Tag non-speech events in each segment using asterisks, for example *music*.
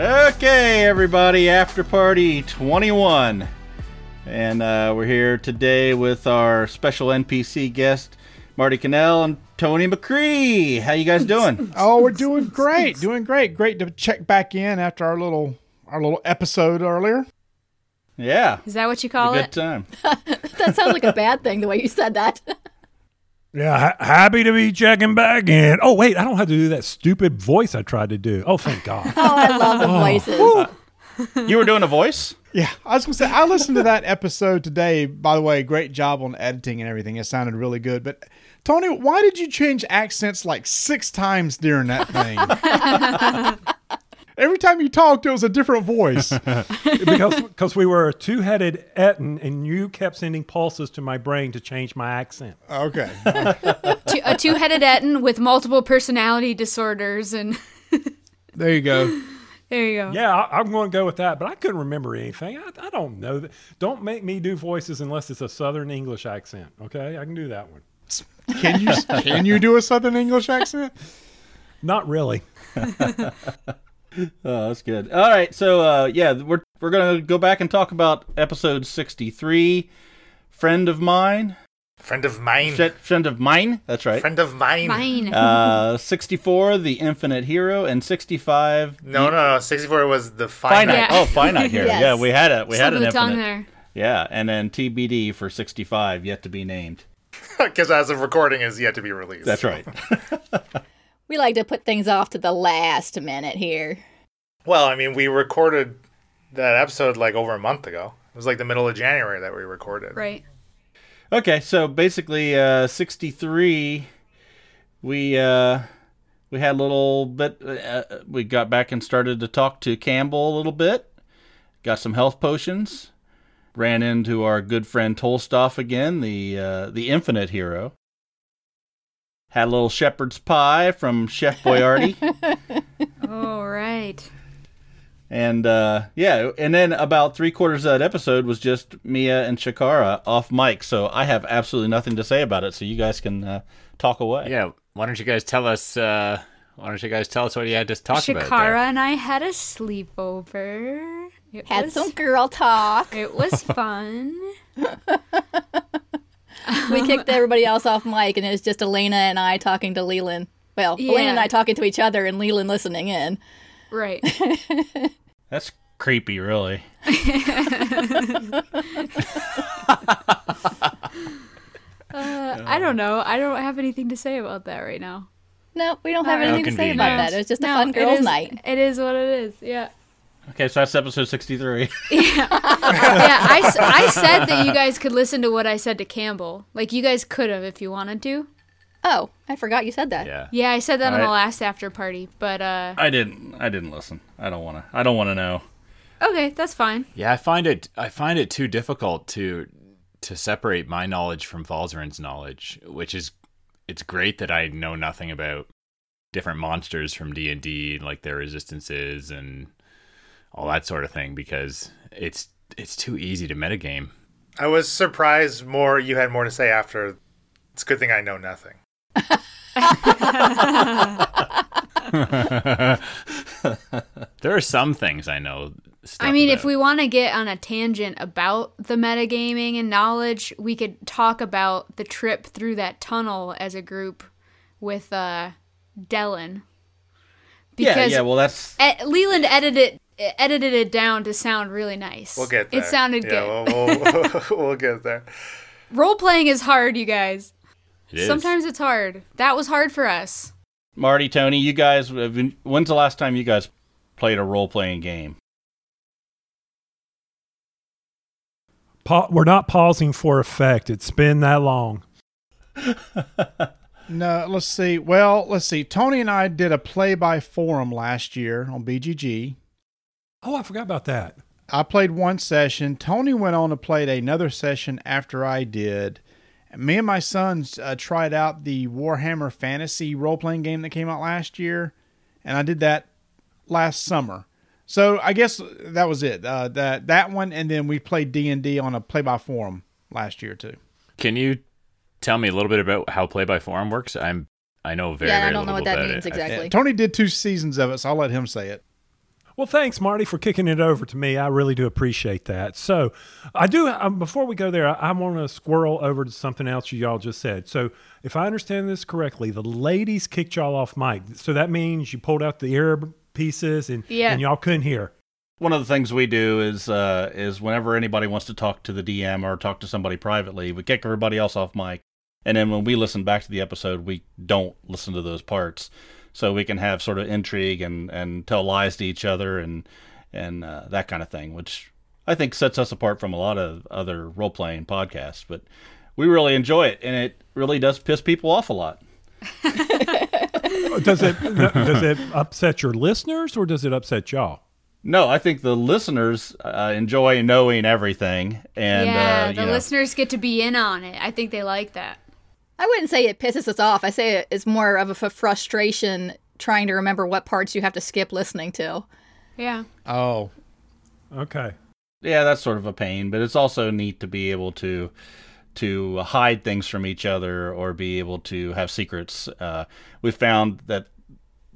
Okay, everybody, after party 21. And uh, we're here today with our special NPC guest, Marty Cannell and Tony McCree. How you guys doing? *laughs* Oh, we're doing great, doing great. Great to check back in after our little our little episode earlier. Yeah. Is that what you call Good it? Good time. *laughs* That sounds like a bad thing the way you said that. *laughs* Yeah, ha- happy to be checking back in. Oh wait, I don't have to do that stupid voice I tried to do. Oh, thank God. *laughs* Oh, I love the oh. voices. You were doing a voice? Yeah, I was gonna say I listened to that episode today. By the way, great job on editing and everything. It sounded really good. But Tony, why did you change accents like six times during that thing? *laughs* Every time you talked, it was a different voice. *laughs* because because we were a two-headed Ettin, and you kept sending pulses to my brain to change my accent. Okay. *laughs* A two-headed Ettin with multiple personality disorders, and *laughs* There you go. there you go. Yeah, I, I'm going to go with that, but I couldn't remember anything. I, I don't know. That. Don't make me do voices unless it's a Southern English accent. Okay, I can do that one. Can you can you do a Southern English accent? Not really. Oh, that's good. All right, so uh, yeah, we're we're gonna go back and talk about episode sixty-three. Friend of mine, Friend of mine. Sh- friend of mine. That's right. Friend of mine. Mine. Uh, sixty-four, the infinite hero, and sixty-five. No, the no, no. 64 was the finite. finite. Yeah. Oh, finite hero. *laughs* Yes. Yeah, we had it. We Slip had an infinite. there. Yeah, and then TBD for sixty-five, yet to be named. *laughs* Because as of recording is yet to be released. That's right. *laughs* We like to put things off to the last minute here. Well, I mean, we recorded that episode like over a month ago. It was like the middle of January that we recorded. Right. Okay, so basically, uh, sixty-three. We uh, we had a little bit. Uh, we got back and started to talk to Campbell a little bit. Got some health potions. Ran into our good friend Tolstoff again, the uh, the infinite hero. Had a little shepherd's pie from Chef Boyardee. *laughs* All right. And uh, yeah, and then about three quarters of that episode was just Mia and Shakara off mic, so I have absolutely nothing to say about it. So you guys can uh, talk away. Yeah, why don't you guys tell us? Uh, why don't you guys tell us what you had to talk about? Shakara and I had a sleepover. It Had was, some girl talk. It was fun. *laughs* We *laughs* kicked everybody else off mic, and it was just Elena and I talking to Leland. Well, Elena and I talking to each other, and Leland listening in. right. *laughs* That's creepy, really. *laughs* Uh, I don't know. I don't have anything to say about that right now. No, we don't have No anything to say about convenience. that. It was just a fun it girls' is- night. It is what it is. Yeah. Okay, so that's episode sixty-three. *laughs* yeah, yeah I, I said that you guys could listen to what I said to Campbell. Like, you guys could have if you wanted to. Oh, I forgot you said that. Yeah. Yeah, I said that on the last after party, but uh I didn't. I didn't listen. I don't want to. I don't want to know. okay, that's fine. Yeah, I find it I find it too difficult to to separate my knowledge from Falzarin's knowledge, which is it's great that I know nothing about different monsters from D&D, like their resistances and all that sort of thing because it's it's too easy to metagame. I was surprised more you had more to say after. It's a good thing I know nothing. *laughs* There are some things I know. I mean, if we want to get on a tangent about the metagaming and knowledge, we could talk about the trip through that tunnel as a group with uh Dellen. yeah, yeah. Well, that's Leland edited edited it down to sound really nice. We'll get there. It sounded yeah, good. We'll, we'll, *laughs* *laughs* we'll get there. Role playing is hard, you guys. It is. Sometimes it's hard. That was hard for us. Marty, Tony. You guys. Uh, Have been, when's the last time you guys played a role-playing game? Pa- we're not pausing for effect. It's been that long. *laughs* No, let's see. Well, let's see. Tony and I did a play by forum last year on BGG. Oh, I forgot about that. I played one session. Tony went on to play another session after I did. Me and my sons uh, tried out the Warhammer Fantasy role playing game that came out last year, and I did that last summer. So I guess that was it. Uh, that that one, and then we played D and D on a play by forum last year too. Can you tell me a little bit about how play by forum works? I'm I know very yeah, very I don't know what that means it. I- exactly. Tony did two seasons of it, so I'll let him say it. Well, thanks, Marty, for kicking it over to me. I really do appreciate that. So, I do. Um, before we go there, I, I want to squirrel over to something else you all just said. So, if I understand this correctly, the ladies kicked y'all off mic. So that means you pulled out the ear pieces and Yeah. and y'all couldn't hear. One of the things we do is uh, is whenever anybody wants to talk to the DM or talk to somebody privately, we kick everybody else off mic, and then when we listen back to the episode, we don't listen to those parts, so we can have sort of intrigue and, and tell lies to each other and and uh, that kind of thing, which I think sets us apart from a lot of other role playing podcasts. But we really enjoy it, and it really does piss people off a lot. *laughs* Does it does it upset your listeners or does it upset y'all? No, I think the listeners uh, enjoy knowing everything, and yeah, uh, the know, listeners get to be in on it. I think they like that. I wouldn't say it pisses us off. I say it's more of a frustration trying to remember what parts you have to skip listening to. Yeah. Oh, Okay. yeah, that's sort of a pain, but it's also neat to be able to to hide things from each other or be able to have secrets. Uh, we found that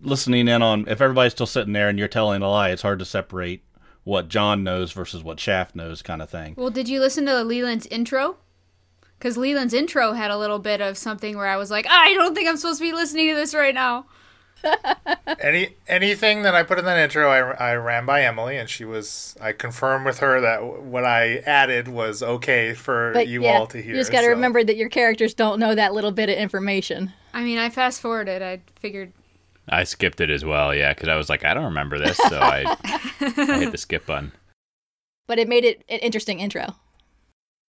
listening in on if everybody's still sitting there and you're telling a lie, it's hard to separate what John knows versus what Shaft knows, kind of thing. Well, did you listen to Leland's intro? Because Leland's intro had a little bit of something where I was like, I don't think I'm supposed to be listening to this right now. *laughs* Any anything that I put in that intro, I, I ran by Emily, and she was. I confirmed with her that what I added was okay for But you yeah, all to hear. you just got to so- remember that your characters don't know that little bit of information. I mean, I fast forwarded. I figured. I skipped it as well, yeah, because I was like, I don't remember this, so I, *laughs* I hit the skip button. But it made it an interesting intro.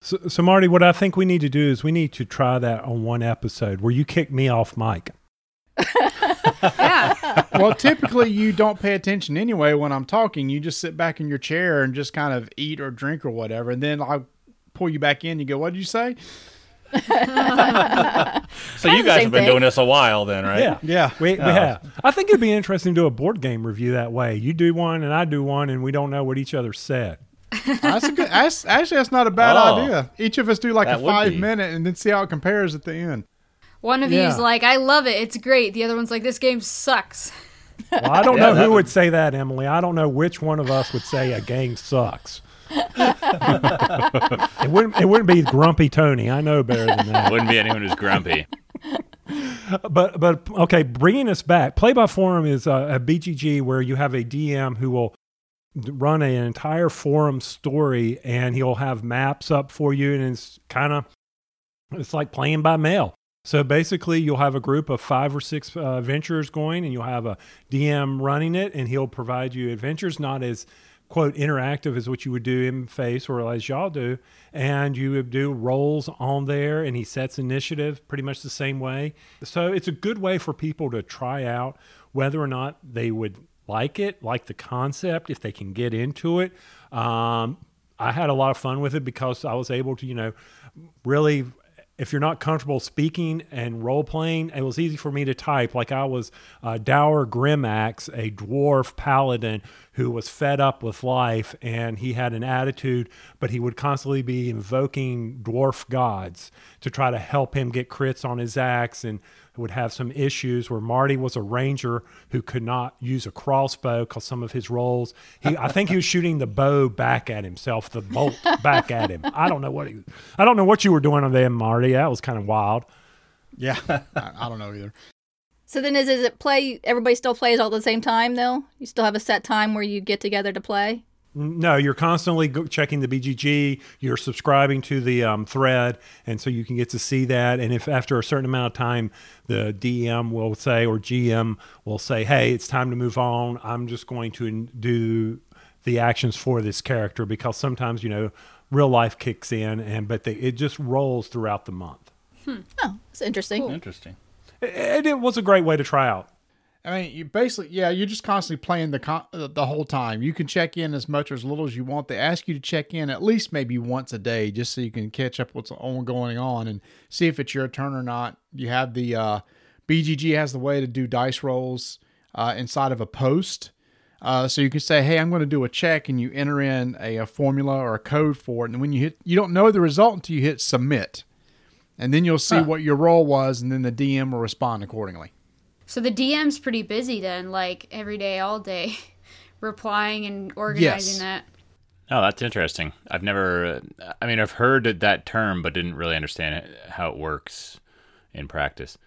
So, so Marty, what I think we need to do is we need to try that on one episode where you kick me off mic. *laughs* Yeah. *laughs* well, typically you don't pay attention anyway when I'm talking. You just sit back in your chair and just kind of eat or drink or whatever, and then I pull you back in. You go, "What did you say?" *laughs* So you guys have been thing. doing this a while, then, right? Yeah, Yeah. we, we Oh. have. I think it'd be interesting to do a board game review that way. You do one and I do one, and we don't know what each other said. That's a good. That's, actually, that's not a bad Oh. idea. Each of us do like a five minute, and then see how it compares at the end. One of Yeah. you's like, I love it. It's great. The other one's like, this game sucks. Well, I *laughs* don't Yeah, know who would- would say that, Emily. I don't know which one of us would say a game sucks. *laughs* it wouldn't. It wouldn't be Grumpy Tony. I know better than that. *laughs* Wouldn't be anyone who's grumpy. but but okay, bringing us back. Play by forum is uh, a, a BGG where you have a DM who will d- run an entire forum story, and he'll have maps up for you, and it's kind of it's like playing by mail. So basically, you'll have a group of five or six uh, adventurers going, and you'll have a DM running it, and he'll provide you adventures, not as quote interactive as what you would do in face or as y'all do and you would do rolls on there and he sets initiative pretty much the same way so it's a good way for people to try out whether or not they would like it like the concept if they can get into it um, i had a lot of fun with it because i was able to you know really if you're not comfortable speaking and role playing, it was easy for me to type. Like I was uh, Dower Grimax, a dwarf paladin who was fed up with life and he had an attitude, but he would constantly be invoking dwarf gods to try to help him get crits on his axe and would have some issues where Marty was a ranger who could not use a crossbow because some of his rolls, he, I think he was shooting the bow back at himself, the bolt back at him. I don't know what he, I don't know what you were doing on them, Marty. That was kind of wild. Yeah, *laughs* I, I don't know either. So then, is, is it play? Everybody still plays all at the same time, though. You still have a set time where you get together to play. No, you're constantly checking the BGG. You're subscribing to the um, thread, and so you can get to see that. And if after a certain amount of time, the DM will say or GM will say, "Hey, it's time to move on. I'm just going to do the actions for this character because sometimes you know real life kicks in, and but they, it just rolls throughout the month. Oh, that's interesting. Interesting. And it was a great way to try out. I mean, you basically, yeah, you're just constantly playing the con- uh, the whole time. You can check in as much or as little as you want. They ask you to check in at least maybe once a day, just so you can catch up what's on going on and see if it's your turn or not. You have the uh, BGG has the way to do dice rolls uh, inside of a post. Uh, so you can say, "Hey, I'm going to do a check," and you enter in a, a formula or a code for it. And when you hit, you don't know the result until you hit submit, and then you'll see what your roll was, and then the DM will respond accordingly. So the DM's pretty busy then, like every day, all day, *laughs* replying and organizing Yes. that. Oh, that's interesting. I've never. uh, I mean, I've heard that term, but didn't really understand it, how it works in practice.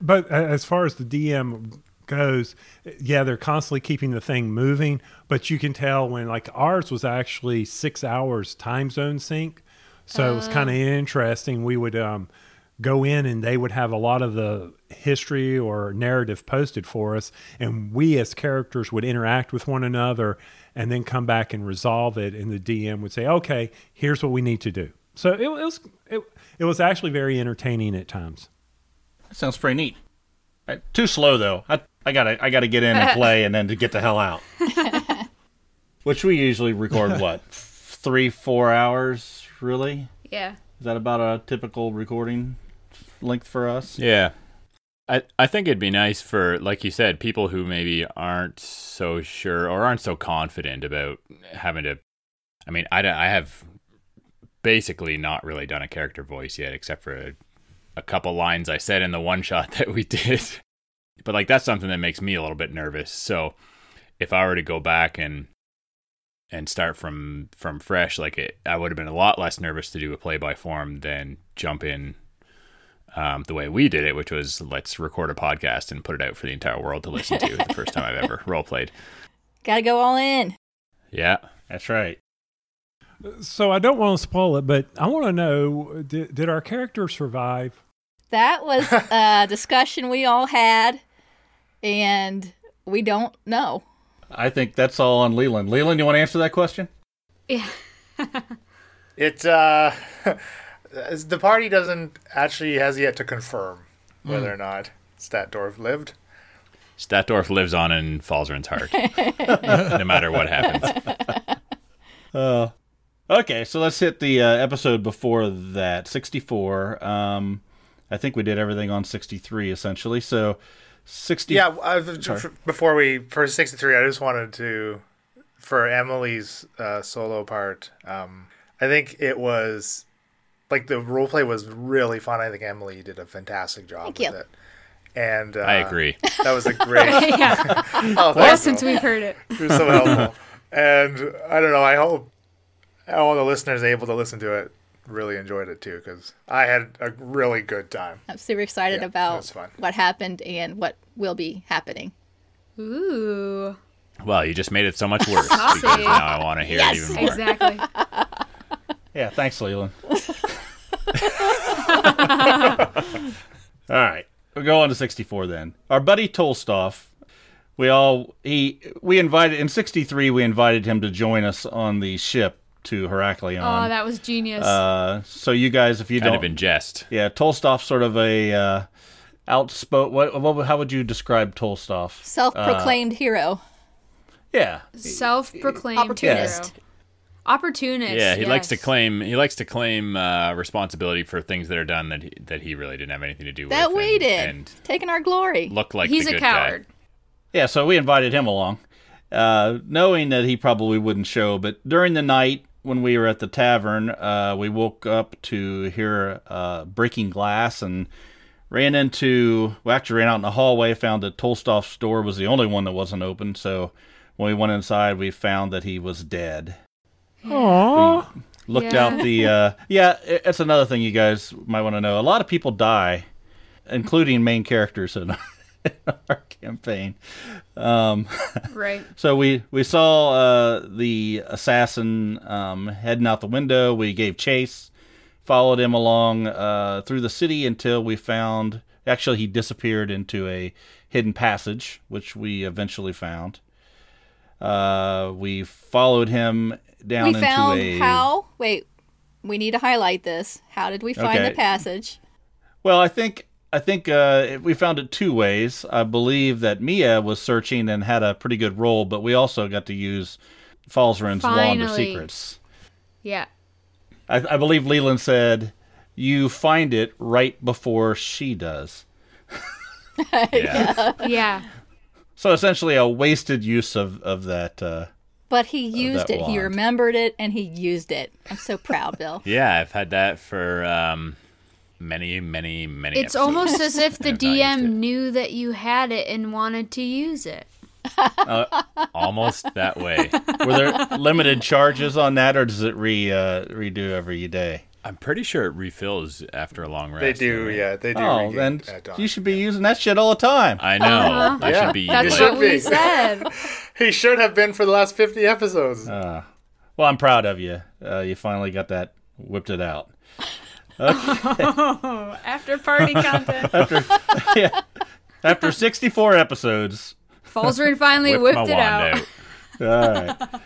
But as far as the DM goes, yeah, they're constantly keeping the thing moving. But you can tell when like ours was actually six hours time zone sync, so it was kind of interesting. We would um, go in and they would have a lot of the history or narrative posted for us, and we as characters would interact with one another and then come back and resolve it. And the DM would say, "Okay, here's what we need to do." So it, was it, it was actually very entertaining at times. That sounds pretty neat. Uh, Too slow though. I I gotta I gotta get in and *laughs* play and then to get the hell out. *laughs* Which we usually record what three four hours really. Yeah. Is that about a typical recording length for us? Yeah. I, I think it'd be nice for, like you said, people who maybe aren't so sure or aren't so confident about having to. I mean, I, don't- I have basically not really done a character voice yet, except for a, a couple lines I said in the one shot that we *laughs* did. But, like, that's something that makes me a little bit nervous. So, if I were to go back and and start from from fresh like it i would have been a lot less nervous to do a play by form than jump in um, the way we did it, which was let's record a podcast and put it out for the entire world to listen to. the first time I've ever *laughs* role played. Gotta go all in. Yeah, That's right. So I don't want to spoil it, but I want to know: did, did our character survive? That was *laughs* a discussion we all had, and we don't know. I think that's all on Leland. Leland, you want to answer that question? Yeah. *laughs* It uh, *laughs* the party doesn't actually has yet to confirm whether or not Statdorf lived. Statdorf lives on in Falzarin's heart, *laughs* no matter what happens. Uh, okay, so let's hit the uh, episode before that, 64. Um, I think we did everything on 63 essentially. So 60. Yeah, I, f- before we for sixty three, I just wanted to for Emily's uh, solo part. Um, I think it was like the role play was really fun. I think Emily did a fantastic job Thank with you. it. And uh, I agree. That was a great. *laughs* *laughs* yeah. oh, Well, since we've heard it. It was so helpful. And I don't know. I hope all the listeners able to listen to it really enjoyed it too, because I had a really good time. I'm super excited Yeah, about what happened and what will be happening. Ooh. Well, you just made it so much worse *laughs* because now I want to hear Yes. it even more. Exactly. *laughs* Yeah, thanks, Leland. *laughs* all right, we'll go on to 64 then. Our buddy Tolstoff, we all he we invited in 63. We invited him to join us on the ship to Heraklion. Oh, that was genius. uh, so you guys, if you Kind don't, of in jest. yeah, Tolstoff's sort of a uh, outspoken. What, what? How would you describe Tolstoff? Self-proclaimed hero. Yeah, Self-proclaimed Opportunist. hero. Opportunist. Yeah, he likes to claim he likes to claim uh, responsibility for things that are done that he, that he really didn't have anything to do with. That with. we and- did. and Taking our glory. look like He's the a good coward. Yeah, so we invited him along, uh, knowing that he probably wouldn't show. But during the night, when we were at the tavern, uh, we woke up to hear uh, breaking glass and ran into. We actually ran out in the hallway, found that Tolstoff's store was the only one that wasn't open. So when we went inside, we found that he was dead. Aww. Looked Yeah. out the. Uh, yeah, it's another thing you guys might want to know. A lot of people die, including main characters in, in *laughs* our campaign. Um, *laughs* Right. so we we saw uh, the assassin um, heading out the window. We gave chase, followed him along uh, through the city until we found. Actually, he disappeared into a hidden passage, which we eventually found. Uh, we followed him down we into found a. how. Wait, we need to highlight this. How did we find Okay. the passage? Well, I think I think uh, we found it two ways. I believe that Mia was searching and had a pretty good roll, but we also got to use Falzarin's wand of Finally. secrets. Yeah. I, I believe Leland said you find it right before she does. *laughs* Yeah. *laughs* Yeah. So essentially, a wasted use of of that. Uh, But he used that it. He remembered it and he used it. I'm so proud, Bill. *laughs* yeah, I've had that for um, many, many, many. It's episodes. almost as if the *laughs* I've not used DM knew that you had it and wanted to use it. Almost that way. Were there limited charges on that, or does it re uh, redo every day? I'm pretty sure it refills after a long rest. They do, right? yeah, they do. Oh, then at you should be using that shit all the time. I know. Uh-huh. I Yeah. should be That's You like, should what we said. *laughs* *laughs* He should have been for the last 50 episodes. Uh, well, I'm proud of you. Uh, you finally got that whipped it out. *laughs* After party content. *laughs* After yeah, after 64 episodes. Falzarin finally whip whipped, it out. out. All right.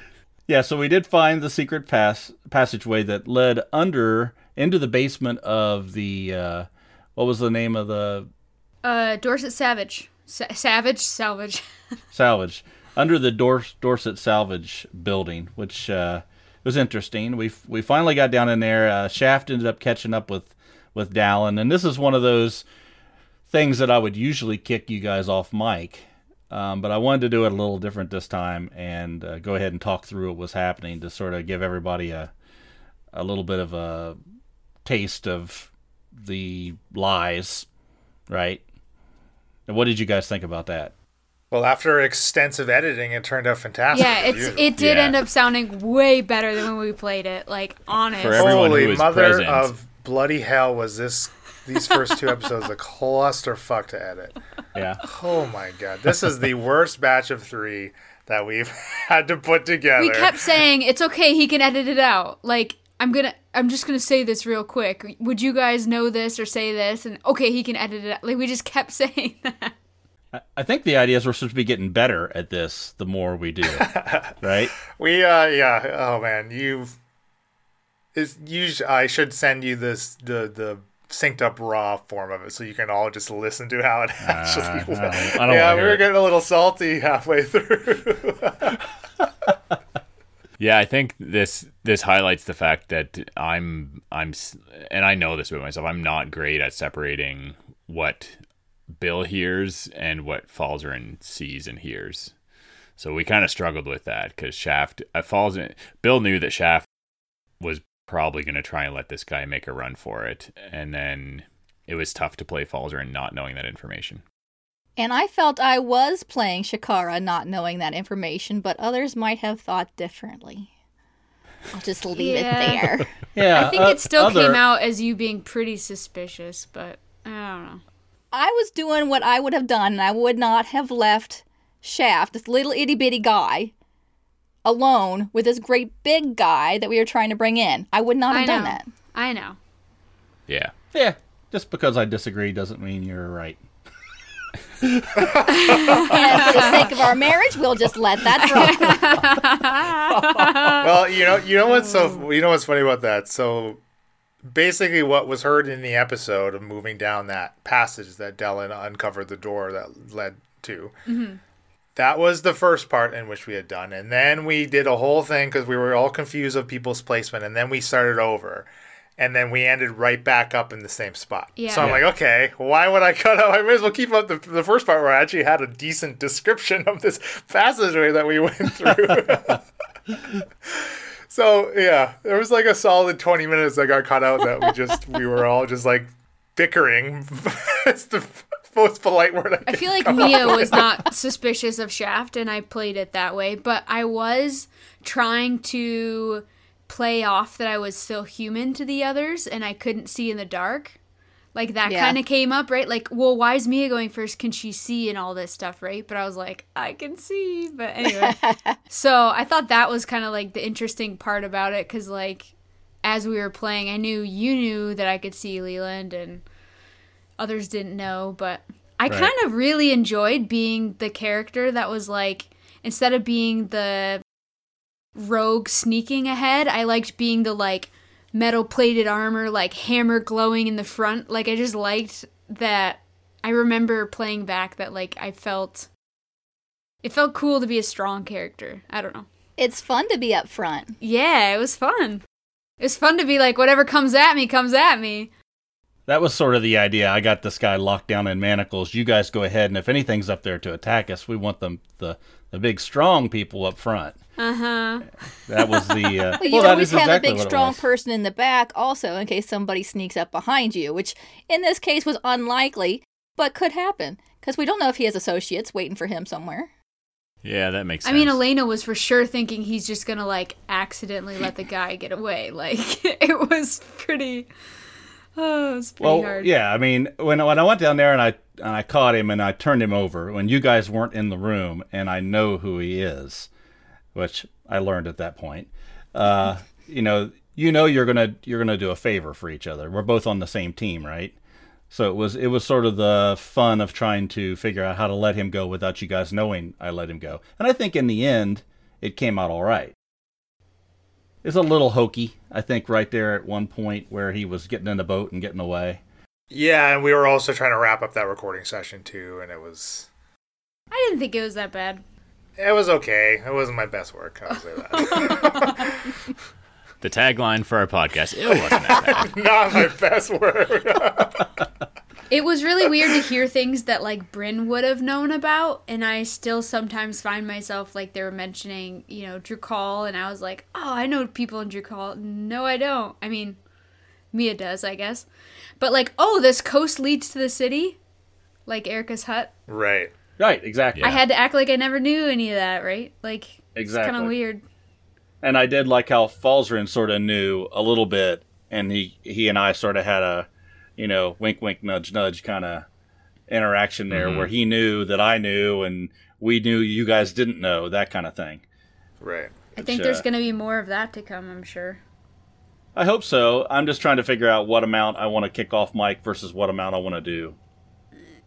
Yeah, so we did find the secret pass passageway that led under into the basement of the uh, what was the name of the Uh, Dorset Savage. Sa- Savage? Salvage. *laughs* salvage under the Dor- Dorset Salvage building, which uh, was interesting. We we finally got down in there. Uh, Shaft ended up catching up with with Dallin, and this is one of those things that I would usually kick you guys off mic. Um, but I wanted to do it a little different this time and uh, go ahead and talk through what was happening to sort of give everybody a a little bit of a taste of the lies, right? And what did you guys think about that? Well, after extensive editing, it turned out fantastic. yeah, it's usual. it did Yeah. end up sounding way better than when we played it. Like honest. For everyone Holy who was mother present. of bloody hell was this these first two episodes a clusterfuck to edit. Yeah. Oh my god. This is the worst batch of three that we've *laughs* had to put together. we kept saying it's okay. He can edit it out. Like I'm gonna. I'm just gonna say this real quick. Would you guys know this or say this? And okay, he can edit it out. Like we just kept *laughs* saying that. I think the idea is we're supposed to be getting better at this the more we do *laughs* right? We uh yeah, oh man, you is you sh- I should send you this the the synced up raw form of it so you can all just listen to how it actually I went. don't- I don't yeah, we were it. getting a little salty halfway through. *laughs* Yeah, I think this this highlights the fact that I'm I'm and I know this about myself. I'm not great at separating what Bill hears and what Falzarin sees and hears. So we kind of struggled with that because Shaft uh, Falzarin Bill knew that Shaft was probably going to try and let this guy make a run for it, and then it was tough to play Falzarin not knowing that information. And I felt I was playing Shakara not knowing that information, but others might have thought differently. I'll just leave Yeah. it there. *laughs* Yeah. I think uh, it still other- came out as you being pretty suspicious, but I don't know. I was doing what I would have done, and I would not have left Shaft, this little itty bitty guy, alone with this great big guy that we were trying to bring in. I would not I have know. done that. I know. Yeah. Yeah. Just because I disagree doesn't mean you're right. *laughs* And for the sake of our marriage, we'll just let that drop. *laughs* well, you know, you know what's so you know what's funny about that. So basically, what was heard in the episode of moving down that passage that Dellen uncovered the door that led to. Mm-hmm. That was the first part in which we had done, and then we did a whole thing because we were all confused of people's placement, and then we started over. And then we ended right back up in the same spot. Yeah. So I'm like, okay, why would I cut *laughs* out? I may as well keep up the, the first part where I actually had a decent description of this *laughs* passageway that we went through. *laughs* So yeah, there was like a solid twenty minutes that got cut out that we just we were all just like bickering. *laughs* it's the most polite word I, I feel like Mia was *laughs* not suspicious of Shaft, and I played it that way. But I was trying to play off that I was still human to the others, and I couldn't see in the dark. Like that Yeah. kind of came up, right? Like, well, why is Mia going first? Can she see and all this stuff, right? But I was like, I can see. But anyway, *laughs* so I thought that was kind of like the interesting part about it, because like as we were playing, I knew you knew that I could see Leland, and others didn't know, but I Right. kind of really enjoyed being the character that was like instead of being the rogue sneaking ahead, I liked being the like metal plated armor, like hammer glowing in the front. Like I just liked that I remember playing back that like I felt it felt cool to be a strong character. I don't know. It's fun to be up front. Yeah, it was fun. It was fun to be like whatever comes at me comes at me. That was sort of the idea. I got this guy locked down in manacles. You guys go ahead, and if anything's up there to attack us, we want them the the big strong people up front. Uh-huh. That was the. Uh, Well, you well, always have exactly a big, strong person in the back, also, in case somebody sneaks up behind you, which in this case was unlikely, but could happen because we don't know if he has associates waiting for him somewhere. Yeah, that makes sense. I mean, Elena was for sure thinking he's just gonna like accidentally let the guy get away. *laughs* Like it was pretty. Oh, *sighs* it was pretty Well, hard. yeah. I mean, when when I went down there and I and I caught him and I turned him over when you guys weren't in the room and I know who he is, which I learned at that point. Uh, *laughs* you know, you know, you're gonna you're gonna do a favor for each other. We're both on the same team, right? So it was it was sort of the fun of trying to figure out how to let him go without you guys knowing I let him go. And I think in the end, it came out all right. It's a little hokey, I think, right there at one point where he was getting in the boat and getting away. Yeah, and we were also trying to wrap up that recording session too, and it was I didn't think it was that bad. it was okay. It wasn't my best work. I'll say that. *laughs* the tagline for our podcast. It wasn't that bad. *laughs* Not my best work. *laughs* It was really weird to hear things that like Bryn would have known about, and I still sometimes find myself like they were mentioning, you know, Drukal, and I was like, oh, I know people in Drukal. No, I don't. I mean, Mia does, I guess. But like, oh, this coast leads to the city, like Erica's hut. right. Right, exactly. I had to act like I never knew any of that, right? Like, Exactly. kind of weird. and I did like how Falzarin sort of knew a little bit, and he he and I sort of had a, you know, wink, wink, nudge, nudge kind of interaction there, where he knew that I knew, and we knew you guys didn't know that kind of thing. Right. I think Which, there's uh, going to be more of that to come, I'm sure. I hope so. I'm just trying to figure out what amount I want to kick off mic versus what amount I want to do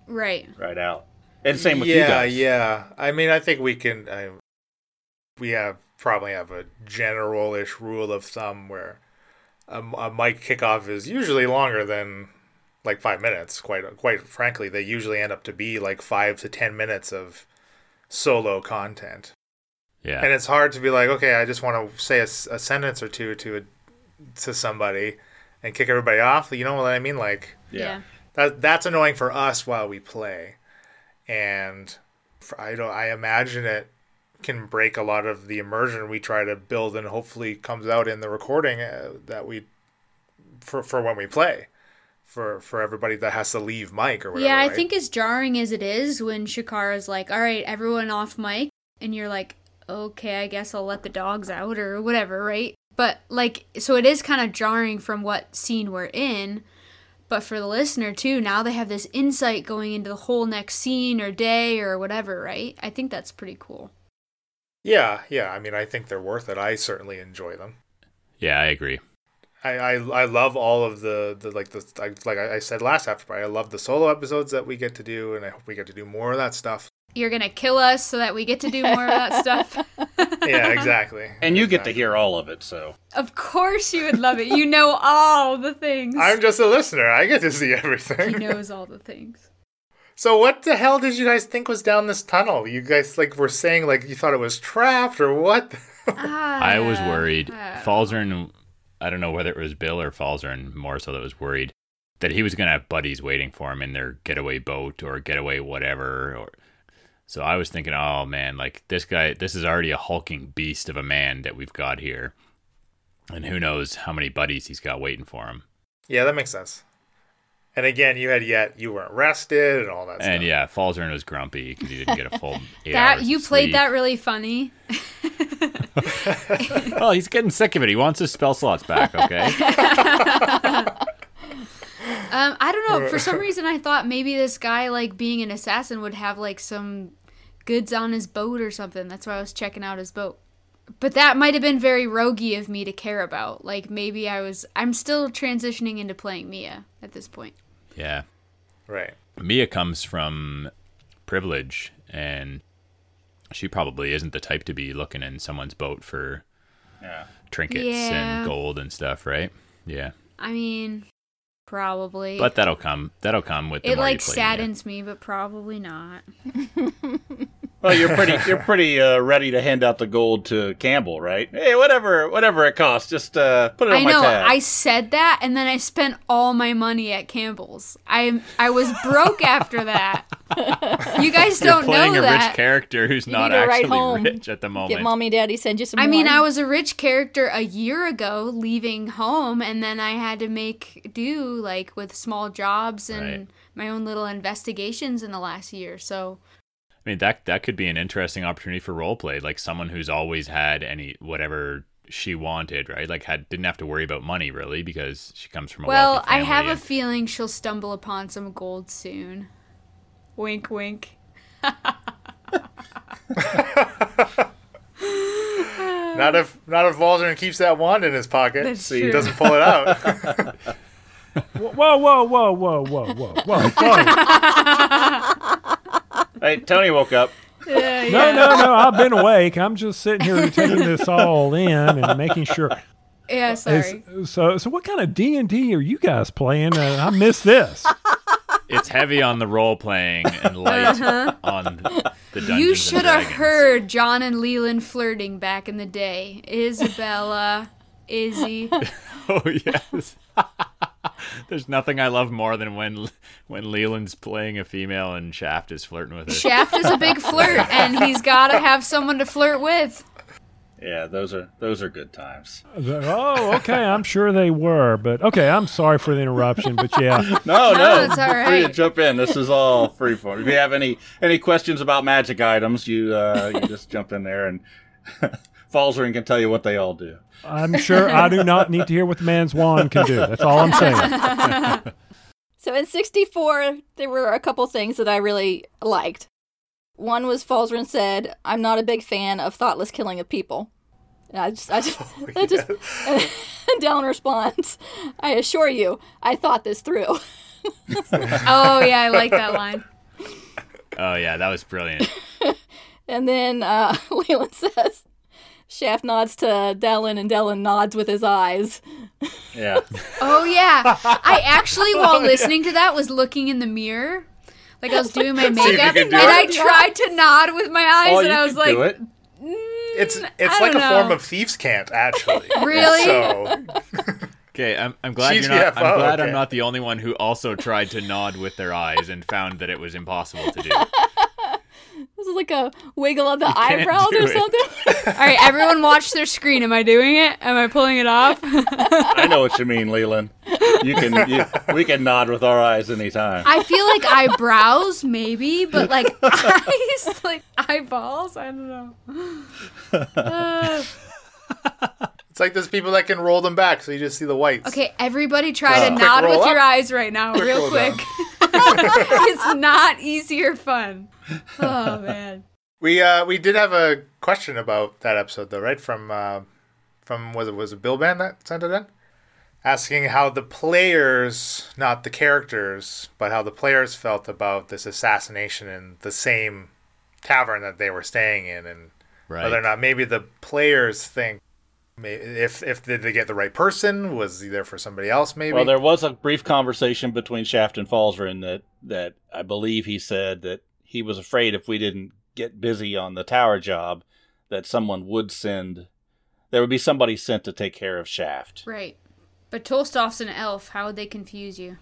Right. right out. And same with yeah, you guys. yeah. I mean, I think we can. I, we have probably have a general-ish rule of thumb where a, a mic kickoff is usually longer than like five minutes. Quite quite frankly, they usually end up to be like five to ten minutes of solo content. Yeah. and it's hard to be like, okay, I just want to say a sentence or two to a, to somebody and kick everybody off. You know what I mean? Like Yeah. that that's annoying for us while we play, and for, I don't. I imagine it can break a lot of the immersion we try to build, and hopefully comes out in the recording uh, that we for for when we play. For, for everybody that has to leave mic or whatever. Yeah, I right? think as jarring as it is when Shakara's like, all right, everyone off mic, and you're like, okay, I guess I'll let the dogs out or whatever, right? But like, so it is kind of jarring from what scene we're in. But for the listener too, now they have this insight going into the whole next scene or day or whatever, right? I think that's pretty cool. Yeah, yeah. I mean, I think they're worth it. I certainly enjoy them. yeah, I agree. I, I, I love all of the, the like the I, like I said last after party. I love the solo episodes that we get to do, and I hope we get to do more of that stuff. You're gonna kill us so that we get to do more of that stuff. *laughs* Yeah, exactly. *laughs* And you get to hear all of it, so. of course, you would love it. You know all the things. I'm just a listener. I get to see everything. he knows all the things. So what the hell did you guys think was down this tunnel? You guys like were saying like you thought it was trapped or what? *laughs* I was Ah, worried. uh, Falzern, I don't know whether it was Bill or Falzern more so that was worried that he was going to have buddies waiting for him in their getaway boat or getaway whatever. Or so I was thinking, oh man, like this guy, this is already a hulking beast of a man that we've got here, and who knows how many buddies he's got waiting for him. yeah, that makes sense. And again, you had yet you weren't rested and all that And stuff. yeah, Falzern was grumpy because he didn't get a full *laughs* eight That hours you of played sleep. that really funny. *laughs* Well, he's getting sick of it. He wants his spell slots back. Okay. *laughs* Um, I don't know. For some reason, I thought maybe this guy, like being an assassin, would have like some goods on his boat or something. That's why I was checking out his boat. But that might have been very roguey of me to care about. Like maybe I was. I'm still transitioning into playing Mia at this point. Yeah. Right. Mia comes from privilege, and she probably isn't the type to be looking in someone's boat for Yeah. trinkets Yeah. and gold and stuff, right? Yeah, I mean, probably. but that'll come. That'll come with the it more you like play Mia. saddens me, but probably not. *laughs* Well, you're pretty *laughs* you're pretty uh, ready to hand out the gold to Campbell, right? Hey, whatever whatever it costs, just uh, put it on I my know. tab. I said that, and then I spent all my money at Campbell's. I I was broke after that. *laughs* You guys You're don't playing know a that. rich character who's You not need to actually home. rich at the moment. Get mommy, daddy, send you some. I mean. I was a rich character a year ago, leaving home, and then I had to make do like with small jobs and Right. my own little investigations in the last year. So I I mean that that could be an interesting opportunity for role play, like someone who's always had any whatever she wanted, right? Like had didn't have to worry about money really because she comes from a Well, wealthy I family have a feeling she'll stumble upon some gold soon. Wink, wink. *laughs* Not if not if Waldron keeps that wand in his pocket, That's so he doesn't pull it out. *laughs* Whoa, whoa, whoa, whoa, whoa, whoa, whoa, whoa. *laughs* Hey, Tony woke up. *laughs* Yeah, No, no, no. I've been awake. I'm just sitting here taking this all in and making sure. Yeah, Is- sorry. so, so what kind of D and D are you guys playing? Uh, I missed this. *laughs* It's heavy on the role playing and light on the Dungeons You should have heard John and Leland flirting back in the day. Isabella, Izzy. *laughs* Oh yes. *laughs* There's nothing I love more than when when Leland's playing a female and Shaft is flirting with her. Shaft is a big flirt, and he's got to have someone to flirt with. Yeah, those are those are good times. Oh, okay. I'm sure they were, but okay. I'm sorry for the interruption, but yeah. *laughs* No, no, it's all free to jump in. This is all free for. If you have any any questions about magic items, you uh, you just jump in there and *laughs* Falzering can tell you what they all do. I'm sure I do not need to hear what the man's wand can do. That's all I'm saying. *laughs* So in 64, there were a couple things that I really liked. One was Falzern said, I'm not a big fan of thoughtless killing of people. And I just, I just, *laughs* *laughs* I just, and Dallin responds, I assure you, I thought this through. Oh yeah, I like that line. Oh yeah, that was brilliant. And then uh, Leland says, Shaft nods to Dallin, and Dallin nods with his eyes. Yeah, *laughs* Oh yeah, I actually *laughs* while oh, listening to that was looking in the mirror, like I was doing my *laughs* makeup, could and do I tried to nod with my eyes, oh, and you I was can like, do it. Mm, it's it's like a form of thieves' cant, actually. Really? So Okay, I'm, I'm glad you're not. I'm GTFO, glad I'm not the only one who also tried to nod with their eyes and found that it was impossible to do. This is like a wiggle of the can't eyebrows or something. *laughs* all right, everyone watch their screen. Am I doing it? Am I pulling it off? I know what you mean, Leland. You can you, we can nod with our eyes anytime. I feel like eyebrows, maybe, but like *laughs* eyes, like eyeballs. I don't know. Uh, *laughs* it's like there's people that can roll them back, so you just see the whites. okay, everybody, try to Uh, Quick nod roll with your eyes right now, Quick real roll quick. *laughs* it's not easier fun. Oh man. We uh we did have a question about that episode though, right? From uh, from was it was it Bill Band that sent it in? Asking how the players, not the characters, but how the players felt about this assassination in the same tavern that they were staying in, and Right. whether or not maybe the players think may- if if did they get the right person? Was he there for somebody else? Maybe. Well, there was a brief conversation between Shaft and Falzern that that I believe he said that he was afraid if we didn't get busy on the tower job, that someone would send. There would be somebody sent to take care of Shaft. Right. But Tolstoff's an elf. How would they confuse you?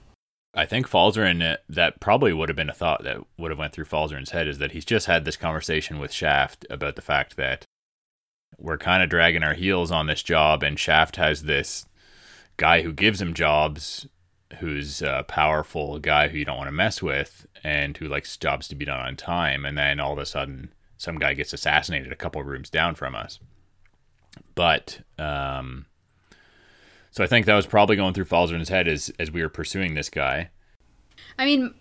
I think Falzarin, uh, that probably would have been a thought that would have went through Falzarin's head is that he's just had this conversation with Shaft about the fact that we're kind of dragging our heels on this job, and Shaft has this guy who gives him jobs, who's a powerful guy who you don't want to mess with, and who likes jobs to be done on time, and then all of a sudden, some guy gets assassinated a couple rooms down from us. But um, so I think that was probably going through Falzarin's head as as we were pursuing this guy. I mean,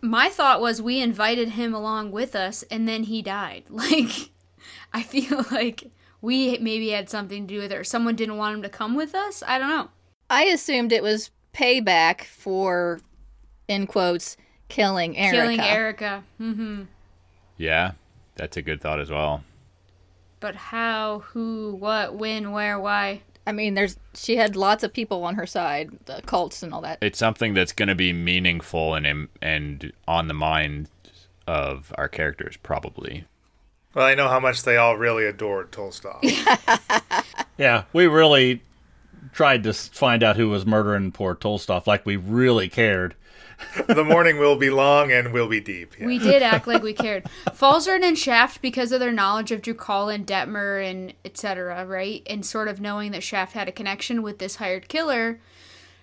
my thought was we invited him along with us and then he died. *laughs* Like, I feel like we maybe had something to do with it or someone didn't want him to come with us. I don't know. I assumed it was payback for, in quotes, killing Erica. Killing Erica. hmm Yeah, that's a good thought as well. But how, who, what, when, where, why? I mean, there's she had lots of people on her side, the cults and all that. It's something that's going to be meaningful and and on the mind of our characters probably. Well, I know how much they all really adored Tolstoy. *laughs* Yeah, we really tried to find out who was murdering poor Tolstoff. Like we really cared. *laughs* the morning will be long and will be deep. yeah. We did act like we cared. Falzern and Shaft, because of their knowledge of Drukal and Detmer and etc., right? And sort of knowing that Shaft had a connection with this hired killer,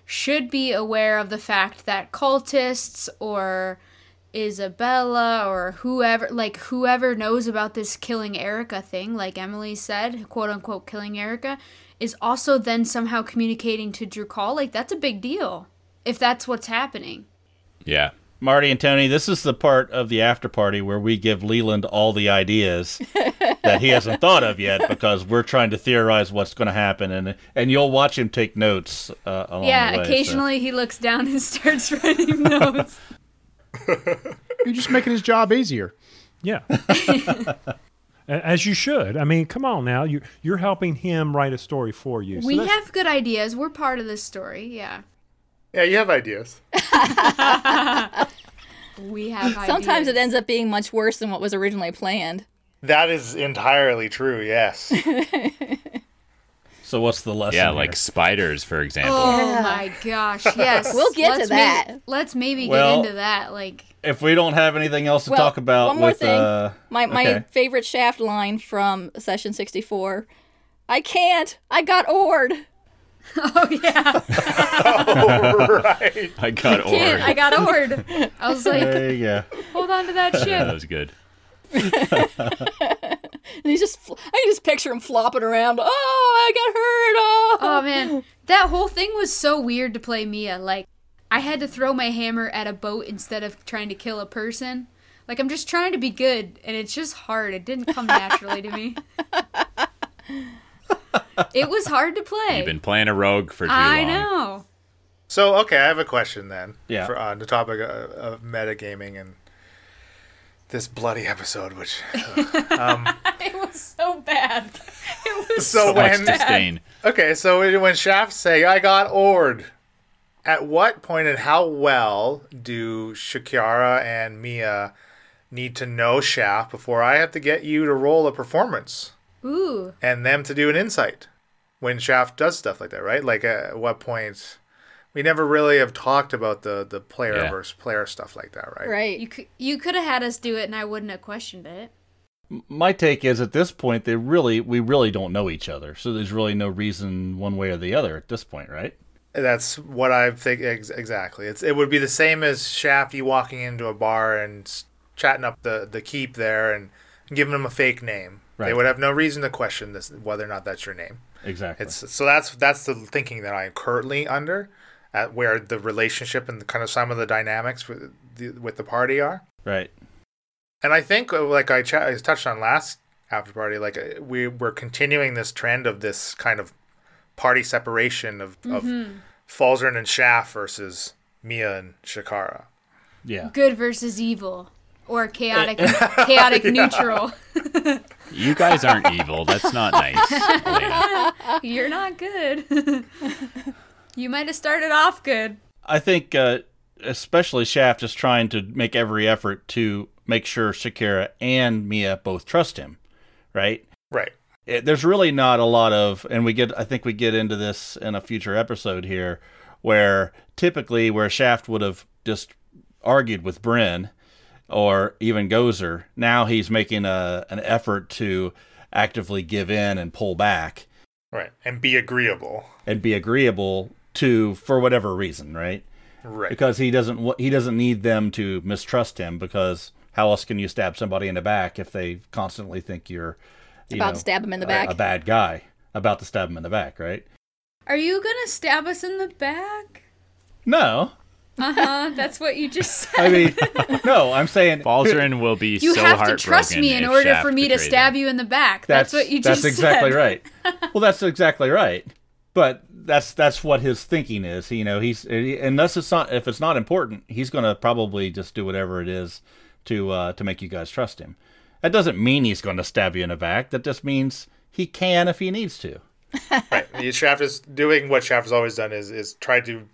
should be aware of the fact that cultists or Isabella or whoever, like whoever knows about this killing Erica thing, like Emily said, quote unquote killing Erica, is also then somehow communicating to Drew Call. Like that's a big deal if that's what's happening. Yeah. Marty and Tony, this is the part of the after party where we give Leland all the ideas *laughs* that he hasn't thought of yet because we're trying to theorize what's going to happen, and and you'll watch him take notes. Uh, along yeah, the way, so- occasionally he looks down and *laughs* starts writing notes. *laughs* *laughs* You're just making his job easier. Yeah. *laughs* As you should. I mean, come on now. You you're helping him write a story for you. So we that's- have good ideas. We're part of this story. Yeah, Yeah, you have ideas. *laughs* we have. Sometimes it ends up being much worse than what was originally planned. That is entirely true. Yes. So what's the lesson? Yeah, here? like spiders, for example. Oh my gosh! *laughs* Yes, We'll get to Let's that. Maybe, let's maybe Well- get into that. Like, if we don't have anything else to Well, talk about one more with thing. uh, My my okay. favorite Shaft line from session 64. I can't. I got ored. *laughs* oh yeah, *laughs* right. I got Kid, ored. I got ored. I was like, There you go. hold on to that Yeah, ship. that was good. *laughs* And he's just, I can just picture him flopping around. Oh, I got hurt. Oh. Oh man, that whole thing was so weird to play Mia. Like, I had to throw my hammer at a boat instead of trying to kill a person. Like, I'm just trying to be good, and it's just hard. It didn't come naturally to me. *laughs* It was hard to play. You've been playing a rogue for too I long. know. So okay, I have a question then. Yeah. For, on the topic of, of metagaming and this bloody episode, which *laughs* um, It was so bad. It was so, So much when disdain. okay, so when- when Shaft say I got ored, at what point and how well do Shakira and Mia need to know Shaft before I have to get you to roll a performance Ooh. and them to do an insight when Shaft does stuff like that, right? Like at what point? We never really have talked about the the player Yeah. versus player stuff like that, right? Right. You could you could have had us do it, and I wouldn't have questioned it. My take is at this point they really we really don't know each other, so there's really no reason one way or the other at this point, right? That's what I think ex- exactly. It's it would be the same as Shaft you walking into a bar and chatting up the the keep there and giving him a fake name. They would have no reason to question this whether or not that's your name. Exactly. It's so that's that's the thinking that I am currently under, at where the relationship and the, kind of some of the dynamics with the, with the party are. right. And I think, uh, like I, ch- I touched on last after party, like uh, we we're continuing this trend of this kind of party separation of, of Falzarin and Shaft versus Mia and Shakara. Yeah. Good versus evil, or chaotic *laughs* chaotic neutral. *laughs* You guys aren't evil. That's not nice. *laughs* Elena. You're not good. You might have started off good. I think uh, especially Shaft is trying to make every effort to make sure Shakira and Mia both trust him, right? Right. it, there's really not a lot of and we get i think we get into this in a future episode here where typically where shaft would have just argued with bryn or even gozer now he's making a an effort to actively give in and pull back Right. And be agreeable. and be agreeable to for whatever reason right Right. because he doesn't he doesn't need them to mistrust him because how else can you stab somebody in the back if they constantly think you're you About know, to stab him in the back. a bad guy about to stab him in the back right Are you gonna stab us in the back? no Uh huh. *laughs* That's what you just said. i mean *laughs* no i'm saying Falzarin will be you so have to trust me in order Shaft for me to stab him. you in the back. That's, what you just said. that's exactly said. right well that's exactly right but that's that's what his thinking is you know he's unless it's not if it's not important he's going to probably just do whatever it is to uh to make you guys trust him that doesn't mean he's going to stab you in the back that just means he can if he needs to *laughs* right. Shaft is doing what Shaft has always done is is try to